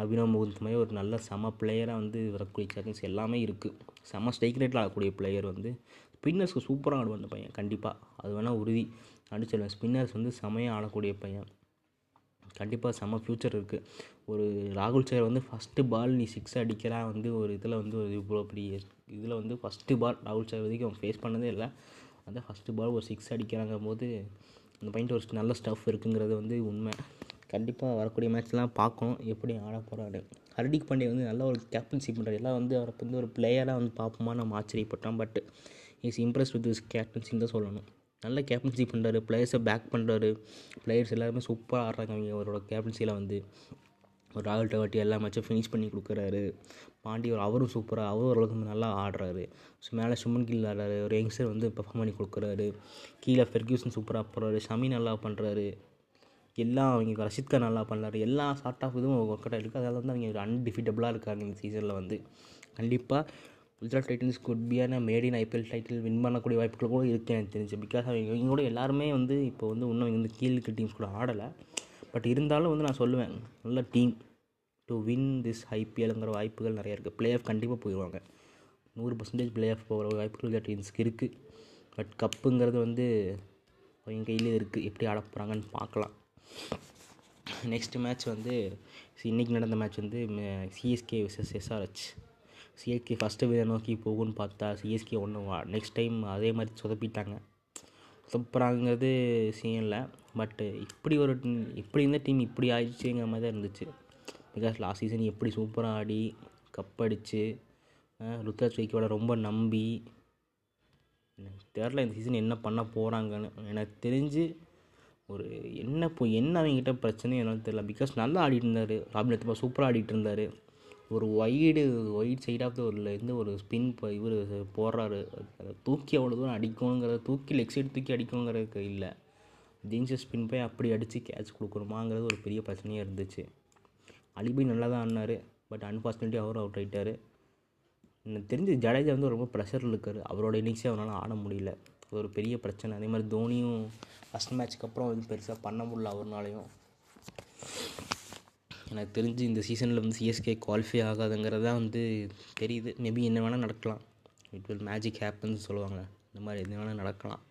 அபினவ் முகுந்த் மாதிரி ஒரு நல்ல செம பிளேயராக வந்து வரக்கூடிய சான்சஸ் எல்லாமே இருக்குது செம ஸ்ட்ரைக் ரேட்டில் ஆடக்கூடிய பிளேயர் வந்து ஸ்பின்னர்ஸ்க்கு சூப்பராக ஆடுவான் அந்த பையன் கண்டிப்பாக அது வேணால் உறுதி. அடிச்சிடுவேன் ஸ்பின்னர்ஸ் வந்து செமையாக ஆடக்கூடிய பையன். கண்டிப்பாக செம்ம ஃப்யூச்சர் இருக்குது ஒரு ராகுல் சேர் வந்து ஃபஸ்ட்டு பால் நீ சிக்ஸ் அடிக்கிறான் வந்து ஒரு இதில் வந்து ஒரு இவ்வளோ பெரிய இதில் வந்து ஃபஸ்ட்டு பால் ராகுல் சேர் வரைக்கும் அவன் ஃபேஸ் பண்ணதே இல்லை. அந்த ஃபஸ்ட்டு பால் ஒரு சிக்ஸ் அடிக்கிறாங்க போது அந்த பையன்ட்டு ஒரு நல்ல ஸ்டஃப் இருக்குங்கிறது வந்து உண்மை. கண்டிப்பாக வரக்கூடிய மேட்ச்லாம் பார்க்கணும். எப்படி ஆட போகிறாரு ஹர்திக் பாண்டியா வந்து நல்ல ஒரு கேப்டன்ஷிப் பண்ணுறாரு எல்லாம் வந்து அவரை வந்து ஒரு பிளேயராக வந்து பார்ப்போமா? நம்ம ஆச்சரியப்பட்டோம். But is impress with is கேப்டன்சின்னு தான் சொல்லணும். நல்ல கேப்டன்ஷிப் பண்ணுறாரு பிளேயர்ஸை பேக் பண்ணுறாரு பிளேயர்ஸ் எல்லாருமே சூப்பராக ஆடுறாங்க. அவங்க அவரோட கேப்டன்சியில் வந்து. ஒரு ராகுல் டவாட்டி எல்லா மேட்சும் ஃபினிஷ் பண்ணி கொடுக்குறாரு. பாண்டி ஒரு அவரும் சூப்பராக அவரும் ஓரளவுக்கு நல்லா ஆடுறாரு. ஸோ மேலே சுமன் கில் ஆடுறாரு. ஒரு யங்ஸ்டர் வந்து பெர்ஃபார்ம் பண்ணி கொடுக்குறாரு. கீழே ஃபெர்கியூசன் சூப்பராக போடுறாரு ஷமி நல்லா பண்ணுறாரு எல்லாம் அவங்க ரஷித் நல்லா பண்ணலாரு எல்லா ஷார்ட் ஆஃப் இதுவும் ஒர்க் அவுட் ஆகிருக்கு அதனால வந்து அவங்க அன்டிஃபிட்டபிளாக இருக்காங்க இந்த சீசனில் வந்து. கண்டிப்பாக Gujarat Titans good பியான made in IPL title win பண்ணக்கூடிய வாய்ப்புகள் கூட இருக்குது எனக்கு தெரிஞ்சு. பிகாஸ் அவங்க இவங்க கூட எல்லாருமே வந்து இப்போ வந்து இன்னும் இங்கே வந்து கீழுக்கு டீம்ஸ் கூட ஆடலை. பட் இருந்தாலும் வந்து நான் சொல்லுவேன் நல்ல டீம் டு வின் திஸ் ஐபிஎல்ங்கிற வாய்ப்புகள் நிறையா இருக்குது பிளே ஆஃப் கண்டிப்பாக போயிடுவாங்க நூறு பர்சன்டேஜ் பிளே ஆஃப் போகிற வாய்ப்புகள் குஜராத் டீம்ஸ்க்கு இருக்குது பட் கப்புங்கிறது வந்து அவங்க கையிலே இருக்குது எப்படி ஆட போகிறாங்கன்னு பார்க்கலாம். நெக்ஸ்ட்டு மேட்ச் வந்து இன்றைக்கி நடந்த மேட்ச் வந்து CSK versus SRH CSK first வீரை நோக்கி போகும்னு பார்த்தா சிஎஸ்கே ஒன்று நெக்ஸ்ட் டைம் அதே மாதிரி சொதப்பிட்டாங்க. சொதப்புறாங்கிறது சீனில் பட்டு இப்படி ஒரு இப்படி இருந்த டீம் இப்படி ஆயிடுச்சுங்கிற மாதிரி தான் இருந்துச்சு. பிகாஸ் லாஸ்ட் சீசன் எப்படி சூப்பராக ஆடி கப் அடித்து ருத்ராஜ் வைக்கோட ரொம்ப நம்பி எனக்கு தெரில இந்த சீசன் என்ன பண்ண போகிறாங்கன்னு எனக்கு தெரிஞ்சு ஒரு என்ன இப்போ என்ன அவங்ககிட்ட பிரச்சனையும் என்னன்னு தெரியல. பிகாஸ் நல்லா ஆடிட்டு இருந்தார் ராபின் அத்தப்பா சூப்பராக ஆடிட்டு இருந்தார் ஒரு wide wide side off the ஒரு இருந்து ஒரு ஸ்பின் இவர் போடுறாரு. அதை தூக்கி அவ்வளோ தூரம் அடிக்கணுங்கிறத தூக்கி லெக் சைடு தூக்கி அடிக்கணுங்கிறதுக்கு இல்லை. ஜீன்ஸை ஸ்பின் போய் அப்படி அடித்து கேட்ச் கொடுக்கணுமாங்கிறது ஒரு பெரிய பிரச்சனையாக இருந்துச்சு. அலிபி நல்லா தான் ஆடினார். பட் அன்ஃபார்ச்சுனேட்லி அவரும் அவுட் ஆகிட்டார் எனக்கு தெரிஞ்சு ஜடேஜா வந்து ரொம்ப ப்ரெஷரில் இருக்கார். அவரோட இன்னிங்ஸே அவனால் ஆட முடியல. அது ஒரு பெரிய பிரச்சனை. அதே மாதிரி தோனியும் ஃபஸ்ட் மேட்ச்க்கு அப்புறம் வந்து பெருசாக பண்ண முடியல அவர்னாலையும். எனக்கு தெரிஞ்சு இந்த சீசனில் வந்து சிஎஸ்கே குவாலிஃபை ஆகாதுங்கிறது தான் வந்து தெரியுது. மேபி என்ன வேணால் நடக்கலாம். இட் வில் மேஜிக் ஹேப்பன்ஸ் சொல்லுவாங்க. இந்த மாதிரி என்ன வேணால் நடக்கலாம்.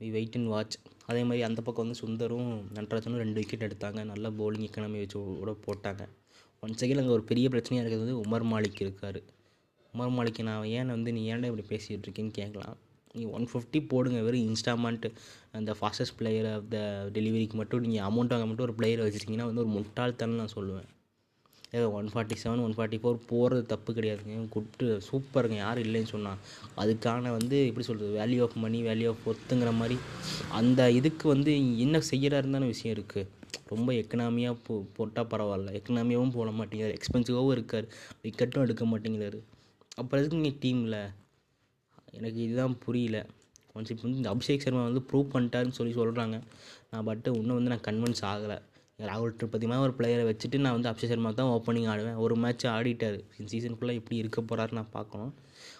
வி வெயிட் அண்ட் வாட்ச் அதே மாதிரி அந்த பக்கம் வந்து சுந்தரும் நட்ராஜனும் ரெண்டு விக்கெட் எடுத்தாங்க. நல்ல பவுலிங் எக்கனாமி வச்சு கூட போட்டாங்க. ஒன் செகண்ட் அங்கே ஒரு பெரிய பிரச்சனையாக இருக்கிறது வந்து உமர் மாலிக் இருக்கார். உமர் மாலிக் நான் ஏன் வந்து நீ ஏன்டா இப்படி பேசிகிட்டு இருக்கேன்னு கேட்கலாம். நீங்கள் ஒன் ஃபிஃப்டி போடுங்க வெறும் இன்ஸ்டாமாண்ட் அந்த ஃபாஸ்டஸ்ட் பிளேயர் ஆஃப் த டெலிவரிக்கு மட்டும் நீங்கள் அமௌண்ட் வாங்க மட்டும் ஒரு பிளேயர் வச்சுருக்கீங்கன்னா வந்து ஒரு முட்டாள்தனம் நான் சொல்லுவேன். ஏதோ one forty seven one forty four போகிறது தப்பு கிடையாதுங்க குட்டு சூப்பருங்க யாரும் இல்லைன்னு சொன்னால் அதுக்கான வந்து எப்படி சொல்கிறது value of money value of ஒத்துங்கிற மாதிரி அந்த இதுக்கு வந்து என்ன செய்கிறாருந்தான விஷயம் இருக்குது ரொம்ப எக்கனாமியாக போ போட்டால் பரவாயில்ல. எக்கனாமியாகவும் போட மாட்டேங்கிறார். எக்ஸ்பென்சிவாகவும் இருக்கார். விக்கெட்டும் எடுக்க மாட்டேங்கிறாரு. அப்புறம் எதுக்கு நீங்கள் டீமில் எனக்கு இதுதான் புரியல. ஒன்ஸ் இப்போ வந்து இந்த அபிஷேக் சர்மா வந்து ப்ரூவ் பண்ணிட்டாருன்னு சொல்லி சொல்கிறாங்க நான் பட்டு இன்னும் வந்து நான் கன்வின்ஸ் ஆகலை. ராகுல் திரிபதி மாதிரி ஒரு பிளேயரை வச்சுட்டு நான் வந்து அபிஷேக் சர்மா தான் ஓப்பனிங் ஆடுவேன். ஒரு மேட்ச் ஆடிட்டார். சீசன் ஃபுல்லாக எப்படி இருக்க போகிறாரு நான் பார்க்கணும்.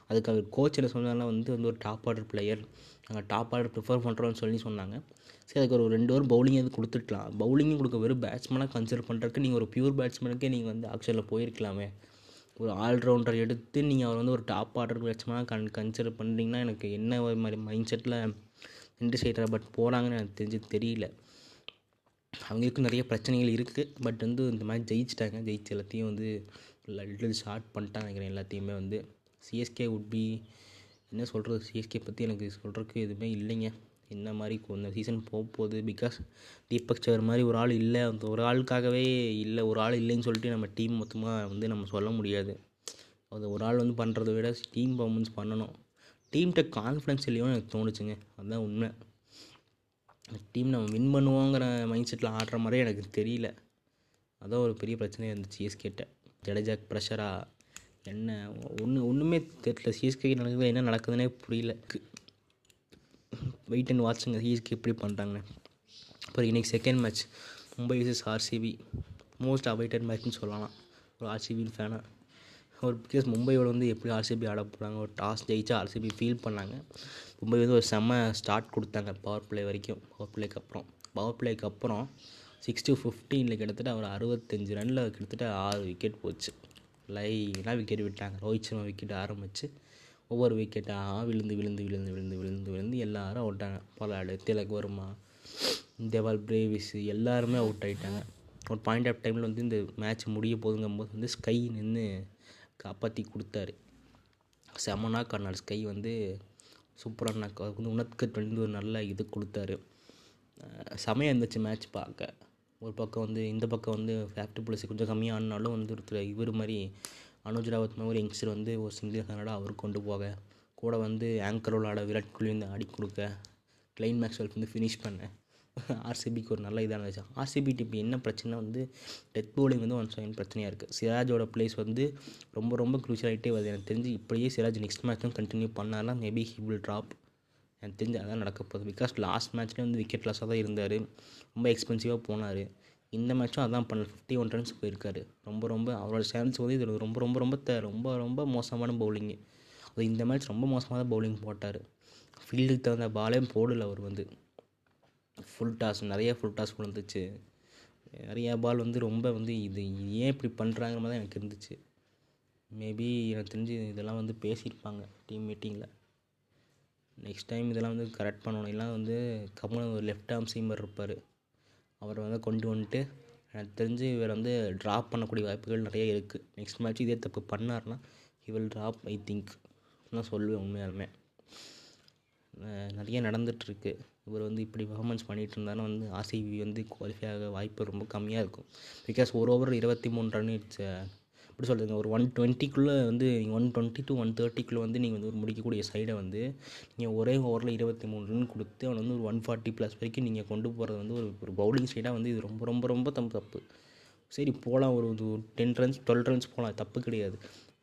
அதுக்கு அவர் கோச் என்ன சொன்னாலும் வந்து வந்து ஒரு டாப் ஆர்டர் பிளேயர் நாங்கள் டாப் ஆர்டர் ப்ரிஃபர் பண்ணுறோம்னு சொல்லி சொன்னாங்க. சரி அதுக்கு ஒரு ரெண்டு ஓவர் பவுலிங் எது கொடுத்துக்கலாம் பவுலிங்கும் கொடுக்க வெறும் பேட்ஸ்மேனாக கன்சிடர் பண்ணுறதுக்கு நீங்கள் ஒரு பியூர் பேட்ஸ்மேனுக்கே நீங்கள் வந்து ஆக்ஷனில் போயிருக்கலாமே. ஒரு ஆல்ரவுண்டர் எடுத்து நீங்கள் அவர் வந்து ஒரு டாப் ஆர்டருக்கு லட்சமாக கன் கன்சிடர் பண்ணுறீங்கன்னா எனக்கு என்ன ஒரு மாதிரி மைண்ட் செட்டில் நின்று செய்கிறார் பட் போகிறாங்கன்னு எனக்கு தெரிஞ்சு தெரியல. அவங்களுக்கும் நிறைய பிரச்சனைகள் இருக்குது பட் வந்து இந்த மாதிரி ஜெயிச்சிட்டாங்க. ஜெயிச்சு எல்லாத்தையும் வந்து லிட்டில் ஷார்ட் பண்ணிட்டாங்க நினைக்கிறேன் எல்லாத்தையுமே வந்து. சிஎஸ்கே உட் பி என்ன சொல்கிறது சிஎஸ்கே பற்றி எனக்கு சொல்கிறதுக்கு எதுவுமே இல்லைங்க. என்ன மாதிரி இந்த சீசன் போக போகுது? பிகாஸ் தீபக் சவர் மாதிரி ஒரு ஆள் இல்லை. அந்த ஒரு ஆளுக்காகவே இல்லை. ஒரு ஆள் இல்லைன்னு சொல்லிட்டு நம்ம டீம் மொத்தமாக வந்து நம்ம சொல்ல முடியாது. அது ஒரு ஆள் வந்து பண்ணுறத விட டீம் பர்ஃபார்மன்ஸ் பண்ணணும். டீம்கிட்ட கான்ஃபிடன்ஸ் இல்லையோன்னு எனக்கு தோணுச்சுங்க. அதுதான் உண்மை. டீம் நம்ம வின் பண்ணுவோங்கிற மைண்ட் செட்டில் ஆடுற மாதிரி எனக்கு தெரியல. அதான் ஒரு பெரிய பிரச்சனையாக இருந்துச்சு சிஎஸ்கேட்ட ஜடேஜாக் ப்ரெஷராக என்ன? ஒன்று ஒன்றுமே தெரியல. சிஎஸ்கே நடக்குது என்ன நடக்குதுன்னே புரியல. வெயிட் அண்ட் வாட்சுங்க சிஎஸ்கே எப்படி பண்ணுறாங்கன்னு அப்புறம் இன்றைக்கி second match Mumbai versus RCB most awaited மேட்ச்னு சொல்லலாம். ஒரு ஆர்சிபின்னு ஃபேனாக ஒரு பிகாஸ் மும்பையோட வந்து எப்படி ஆர்சிபி ஆட போகிறாங்க ஒரு டாஸ் ஜெயிச்சா ஆர்சிபி ஃபீல் பண்ணாங்க. மும்பை வந்து ஒரு செம்ம ஸ்டார்ட் கொடுத்தாங்க பவர் பிளே வரைக்கும். பவர் பிளேக்கு அப்புறம். பவர் பிளேக்கு அப்புறம் சிக்ஸ் டு ஃபிஃப்டீனில் கிட்டத்தட்ட ஒரு அறுபத்தஞ்சு ரனில் கிட்டத்தட்ட ஆறு விக்கெட் போச்சு. லைனாக விக்கெட் விட்டாங்க. ரோஹித் சர்மா விக்கெட் ஆரம்பித்து ஒவ்வொரு விக்கெட்டாக விழுந்து விழுந்து விழுந்து விழுந்து விழுந்து விழுந்து எல்லாரும் அவுட்டாங்க பலாடு திலக் வர்மா தேவால் பிரேவிஸ் எல்லாருமே அவுட் ஆகிட்டாங்க ஒரு பாயிண்ட் ஆஃப் டைமில் வந்து இந்த மேட்ச் முடிய போதுங்கும்போது வந்து ஸ்கை நின்று காப்பாற்றி கொடுத்தாரு. செமனா கண்ணால் ஸ்கை வந்து சூப்பராக அதுக்கு வந்து உனத்கட் வந்து ஒரு நல்ல இது கொடுத்தாரு. செமையாக இருந்துச்சு மேட்ச் பார்க்க. ஒரு பக்கம் வந்து இந்த பக்கம் வந்து ஃபேக்ட்ரி பிளஸ் கொஞ்சம் கம்மியாக ஆனாலும் வந்து ஒருத்தர் இவர் மாதிரி அனுஜ் ராவத் மாதிரி ஒரு யங்ஸ்டர் வந்து ஒரு சிங்கிள் ஹேண்டடாக அவர் கொண்டு போக. கூட வந்து ஆங்கர் விளாட ஆட விராட் கோலி வந்து ஆடி கொடுக்க. கிளைன் மேக்ஸ்வெல் வந்து ஃபினிஷ் பண்ண. ஆர்சிபிக்கு ஒரு நல்ல இதாக இருந்துச்சு. ஆர்சிபி இப்போ என்ன பிரச்சனை வந்து டெத் போலிங் வந்து ஒன் செகண்ட் பிரச்சனையாக இருக்குது சிராஜோட பிளேஸ் வந்து ரொம்ப ரொம்ப க்ரூஷியலாகிட்டே வருது. எனக்கு தெரிஞ்சு இப்படியே சிராஜ் நெக்ஸ்ட் மேட்ச்சும் கண்டினியூ பண்ணாலும் மேபி ஹி வில் ட்ராப் எனக்கு தெரிஞ்சு அதான் நடக்க போகுது. பிகாஸ் லாஸ்ட் மேட்ச்லேயே வந்து விக்கெட் லாஸாக தான் இருந்தார். ரொம்ப எக்ஸ்பென்சிவாக போனார். இந்த மேட்சும் அதான் பண்ணல. ஃபிஃப்டி ஒன் ரன்ஸ் போயிருக்காரு. ரொம்ப ரொம்ப அவரோட சான்ஸ் வந்து இது ரொம்ப ரொம்ப ரொம்ப த ரொம்ப ரொம்ப மோசமான பவுலிங்கு அது இந்த மேட்ச் ரொம்ப மோசமாக தான் பவுலிங் போட்டார் ஃபீல்டுக்கு தகுந்த பாலே போடல அவர் வந்து. ஃபுல் டாஸ் நிறைய ஃபுல் டாஸ் விழுந்துச்சு. நிறையா பால் வந்து ரொம்ப வந்து இது ஏன் இப்படி பண்ணுறாங்கிற மாதிரி தான் எனக்கு இருந்துச்சு. மேபி எனக்கு தெரிஞ்சு இதெல்லாம் வந்து பேசியிருப்பாங்க டீம் மீட்டிங்கில் நெக்ஸ்ட் டைம் இதெல்லாம் வந்து கரெக்ட் பண்ணணும். எல்லாம் வந்து கமல் ஒரு லெஃப்ட் ஆர்ம் சீமர் இருப்பார். அவரை வந்து கொண்டு வந்துட்டு எனக்கு தெரிஞ்சு இவர் வந்து ட்ராப் பண்ணக்கூடிய வாய்ப்புகள் நிறைய இருக்குது நெக்ஸ்ட் மேட்ச் இதே தப்பு பண்ணார்னா he will drop I think நான் சொல்லுவேன் உண்மையாலுமே. நிறைய நடந்துகிட்ருக்கு இவர் வந்து இப்படி பர்ஃபார்மன்ஸ் பண்ணிகிட்டு இருந்தாலும் வந்து ஆர்சிபி வந்து குவாலிஃபை ஆக வாய்ப்பு ரொம்ப கம்மியாக இருக்கும். பிகாஸ் ஒரு ஓவர் இருபத்தி மூணு ரன் இட்ஸ் எப்படி சொல்கிறதுங்க ஒரு ஒன் டுவெண்ட்டிக்குள்ளே வந்து நீங்கள் ஒன் டுவெண்ட்டி டு ஒன் தேர்ட்டிக்குள்ளே வந்து நீங்கள் வந்து ஒரு முடிக்கக்கூடிய சைடை வந்து நீங்கள் ஒரே ஓவரில் இருபத்தி மூணு ரன் கொடுத்து அவனை வந்து ஒரு ஒன் ஃபார்ட்டி ப்ளஸ் வரைக்கும் நீங்கள் கொண்டு போகிறது வந்து ஒரு ஒரு பவுலிங் சைடாக வந்து இது ரொம்ப ரொம்ப ரொம்ப தப்பு தப்பு. சரி போகலாம் ஒரு டென் ரன்ஸ் டுவெல் ரன்ஸ் போகலாம் தப்பு கிடையாது.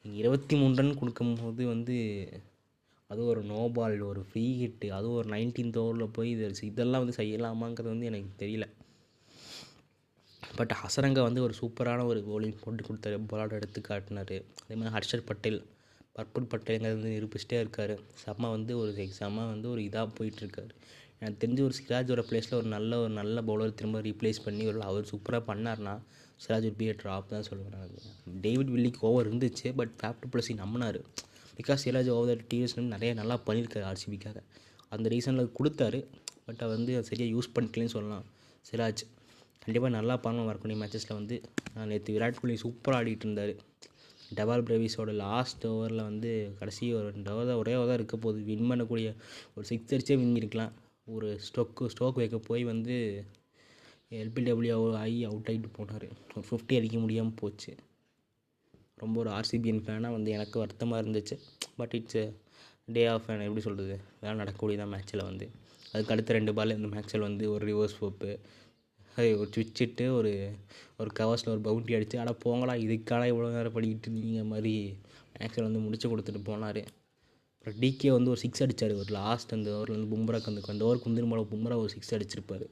நீங்கள் இருபத்தி மூணு ரன் கொடுக்கும்போது வந்து அது ஒரு நோ பால் ஒரு ஃப்ரீ ஹிட்டு அதுவும் ஒரு நைன்டீன்த் ஓவரில் போய் இது இதெல்லாம் வந்து செய்யலாமாங்கிறது வந்து எனக்கு தெரியல. பட் ஹசரங்கா வந்து ஒரு சூப்பரான ஒரு bowling போட்டு கொடுத்தாரு பாலோட எடுத்து காட்டினார். அதே மாதிரி ஹர்ஷர் பட்டேல் பர்புல் பட்டேலுங்கிறது வந்து நிரூபிச்சிட்டே இருக்கார். செம்ம வந்து ஒரு செம்ம வந்து ஒரு இதாக போயிட்டுருக்காரு. எனக்கு தெரிஞ்சு ஒரு சிராஜோட பிளேஸில் ஒரு நல்ல ஒரு நல்ல பவுலர் திரும்ப ரீப்ளேஸ் பண்ணி ஒரு அவர் சூப்பராக பண்ணார்னா சிராஜ் ஒரு be ட்ராப் தான் சொல்லுவேன் டேவிட் வில்லிக்கு ஓவர் இருந்துச்சு பட் ஃபேப்ட் பிளஸி நம்பினார். பிகாஸ் சிராஜ் ஓவர் டிவிஎஸ் நிறைய நல்லா பண்ணியிருக்காரு ஆர்சிபிக்காக அந்த ரீசனில் கொடுத்தாரு பட் அவர் வந்து சரியாக யூஸ் பண்ணிக்கலன்னு சொல்லலாம். சிராஜ் கண்டிப்பாக நல்லா பண்ணணும் வரக்கூடிய மேட்சஸில் வந்து. நேற்று விராட் கோலி சூப்பராக ஆடிட்டு இருந்தார். டபால் பிரேவிஸோட லாஸ்ட் ஓவரில் வந்து கடைசி ஒரு ரெண்டு ஓவர் தான் ஒரே ஓவர் தான் இருக்க போகுது. வின் பண்ணக்கூடிய ஒரு சிக்ஸ் அடிச்சே வின் இருக்கலாம் ஒரு ஸ்டோக்கு ஸ்டோக் வைக்க போய் வந்து எல்பிடபிள்யூ ஆகி அவுட் ஆகிட்டு போனார். ஒரு ஃபிஃப்டி அடிக்க முடியாமல் போச்சு. ரொம்ப ஒரு ஆர்சிபிஎன் ஃபேனாக வந்து எனக்கு வருத்தமாக இருந்துச்சு. But it's day of fan எப்படி சொல்கிறது இதெல்லாம் நடக்கக்கூடியதான் மேட்ச்சில் வந்து. அதுக்கு அடுத்த ரெண்டு பால் இந்த மேட்ச்சில் வந்து ஒரு ரிவர்ஸ் ஃபோப்பு அது ஒரு சுவிச்சிட்டு ஒரு ஒரு கவர்ஸில் ஒரு பவுண்டி அடித்து அட போங்களா இதுக்கான இவ்வளோ நேரம் படிக்கிட்டு இருந்தீங்க மாதிரி மேக்ஸில் வந்து முடிச்சு கொடுத்துட்டு போனார். அப்புறம் டிகே வந்து ஒரு சிக்ஸ் அடித்தார் ஒரு லாஸ்ட் அந்த ஓவரில் வந்து பும்ராக்கு அந்த அந்த ஓவர் குந்தின் போல பும்ரா ஒரு சிக்ஸ் அடிச்சிருப்பார்.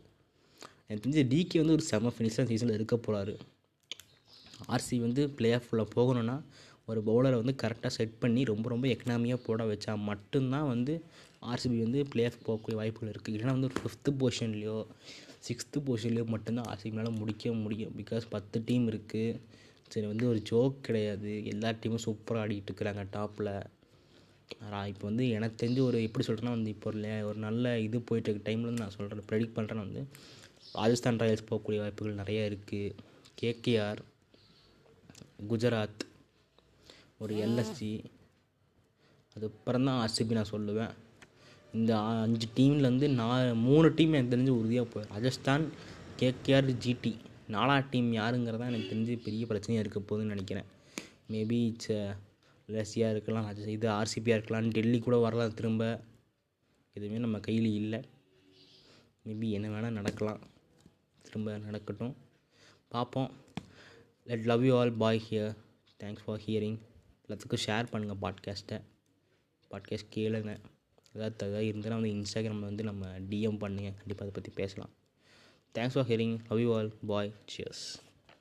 எனக்கு தெரிஞ்சு டிகே வந்து ஒரு செம ஃபினிஷாக சீசனில் இருக்க போகிறாரு ஆர்சி வந்து பிளே ஆஃபில் போகணுன்னா ஒரு பவுலரை வந்து கரெக்டாக செட் பண்ணி ரொம்ப ரொம்ப எக்கனாமியாக போட வச்சா மட்டும்தான் வந்து ஆர்சிபி வந்து பிளே ஆஃப் போகக்கூடிய வாய்ப்புகள் இருக்குது இல்லைனா வந்து ஒரு ஃபிஃப்த்து பொசிஷன்லையோ சிக்ஸ்த்து பொசிஷனில் மட்டும்தான் ஆர்சிபினால் முடிக்க முடியும். பிகாஸ் பத்து டீம் இருக்குது சரி வந்து ஒரு ஜோக் கிடையாது. எல்லா டீமும் சூப்பராக ஆடிக்கிட்டு இருக்கிறாங்க டாப்பில் இப்போ வந்து எனக்கு தெரிஞ்சு ஒரு எப்படி சொல்கிறேன்னா வந்து இப்போ ஒரு ஒரு நல்ல இது போயிட்டுருக்க டைமில் வந்து நான் சொல்கிறேன் ப்ரெடிக்ட் பண்ணுறேன்னா வந்து. ராஜஸ்தான் ராயல்ஸ் போகக்கூடிய வாய்ப்புகள் நிறைய இருக்குது கேகேஆர் குஜராத் ஒரு எல்எஸ்ஜி அதுக்கப்புறம் தான் ஆர்சிபி நான் சொல்லுவேன். இந்த அஞ்சு டீம்லேருந்து நான் மூணு டீம் எனக்கு தெரிஞ்சு உறுதியாக போயிடும் ராஜஸ்தான் கேகேஆர் ஜிடி நாலா டீம் யாருங்கிறதா எனக்கு தெரிஞ்சு பெரிய பிரச்சனையாக இருக்க போகுதுன்னு நினைக்கிறேன். மேபி இட்ஸ் லெஸ்ஸியாக இருக்கலாம் ராஜ இது ஆர்சிபியாக இருக்கலாம் டெல்லி கூட வரலாம் திரும்ப. எதுவுமே நம்ம கையில் இல்லை. மேபி என்ன வேணால் நடக்கலாம். திரும்ப நடக்கட்டும். பார்ப்போம் let love you all bye here thanks for hearing எல்லாத்துக்கும் ஷேர் பண்ணுங்கள் பாட்காஸ்ட்டை பாட்காஸ்ட் கேளுங்க. ஏதாவது ஏதாவது இருந்தால் வந்து இன்ஸ்டாகிராமில் வந்து நம்ம டிஎம் பண்ணுங்க. கண்டிப்பாக அதை பற்றி பேசலாம். Thanks for hearing love you all bye cheers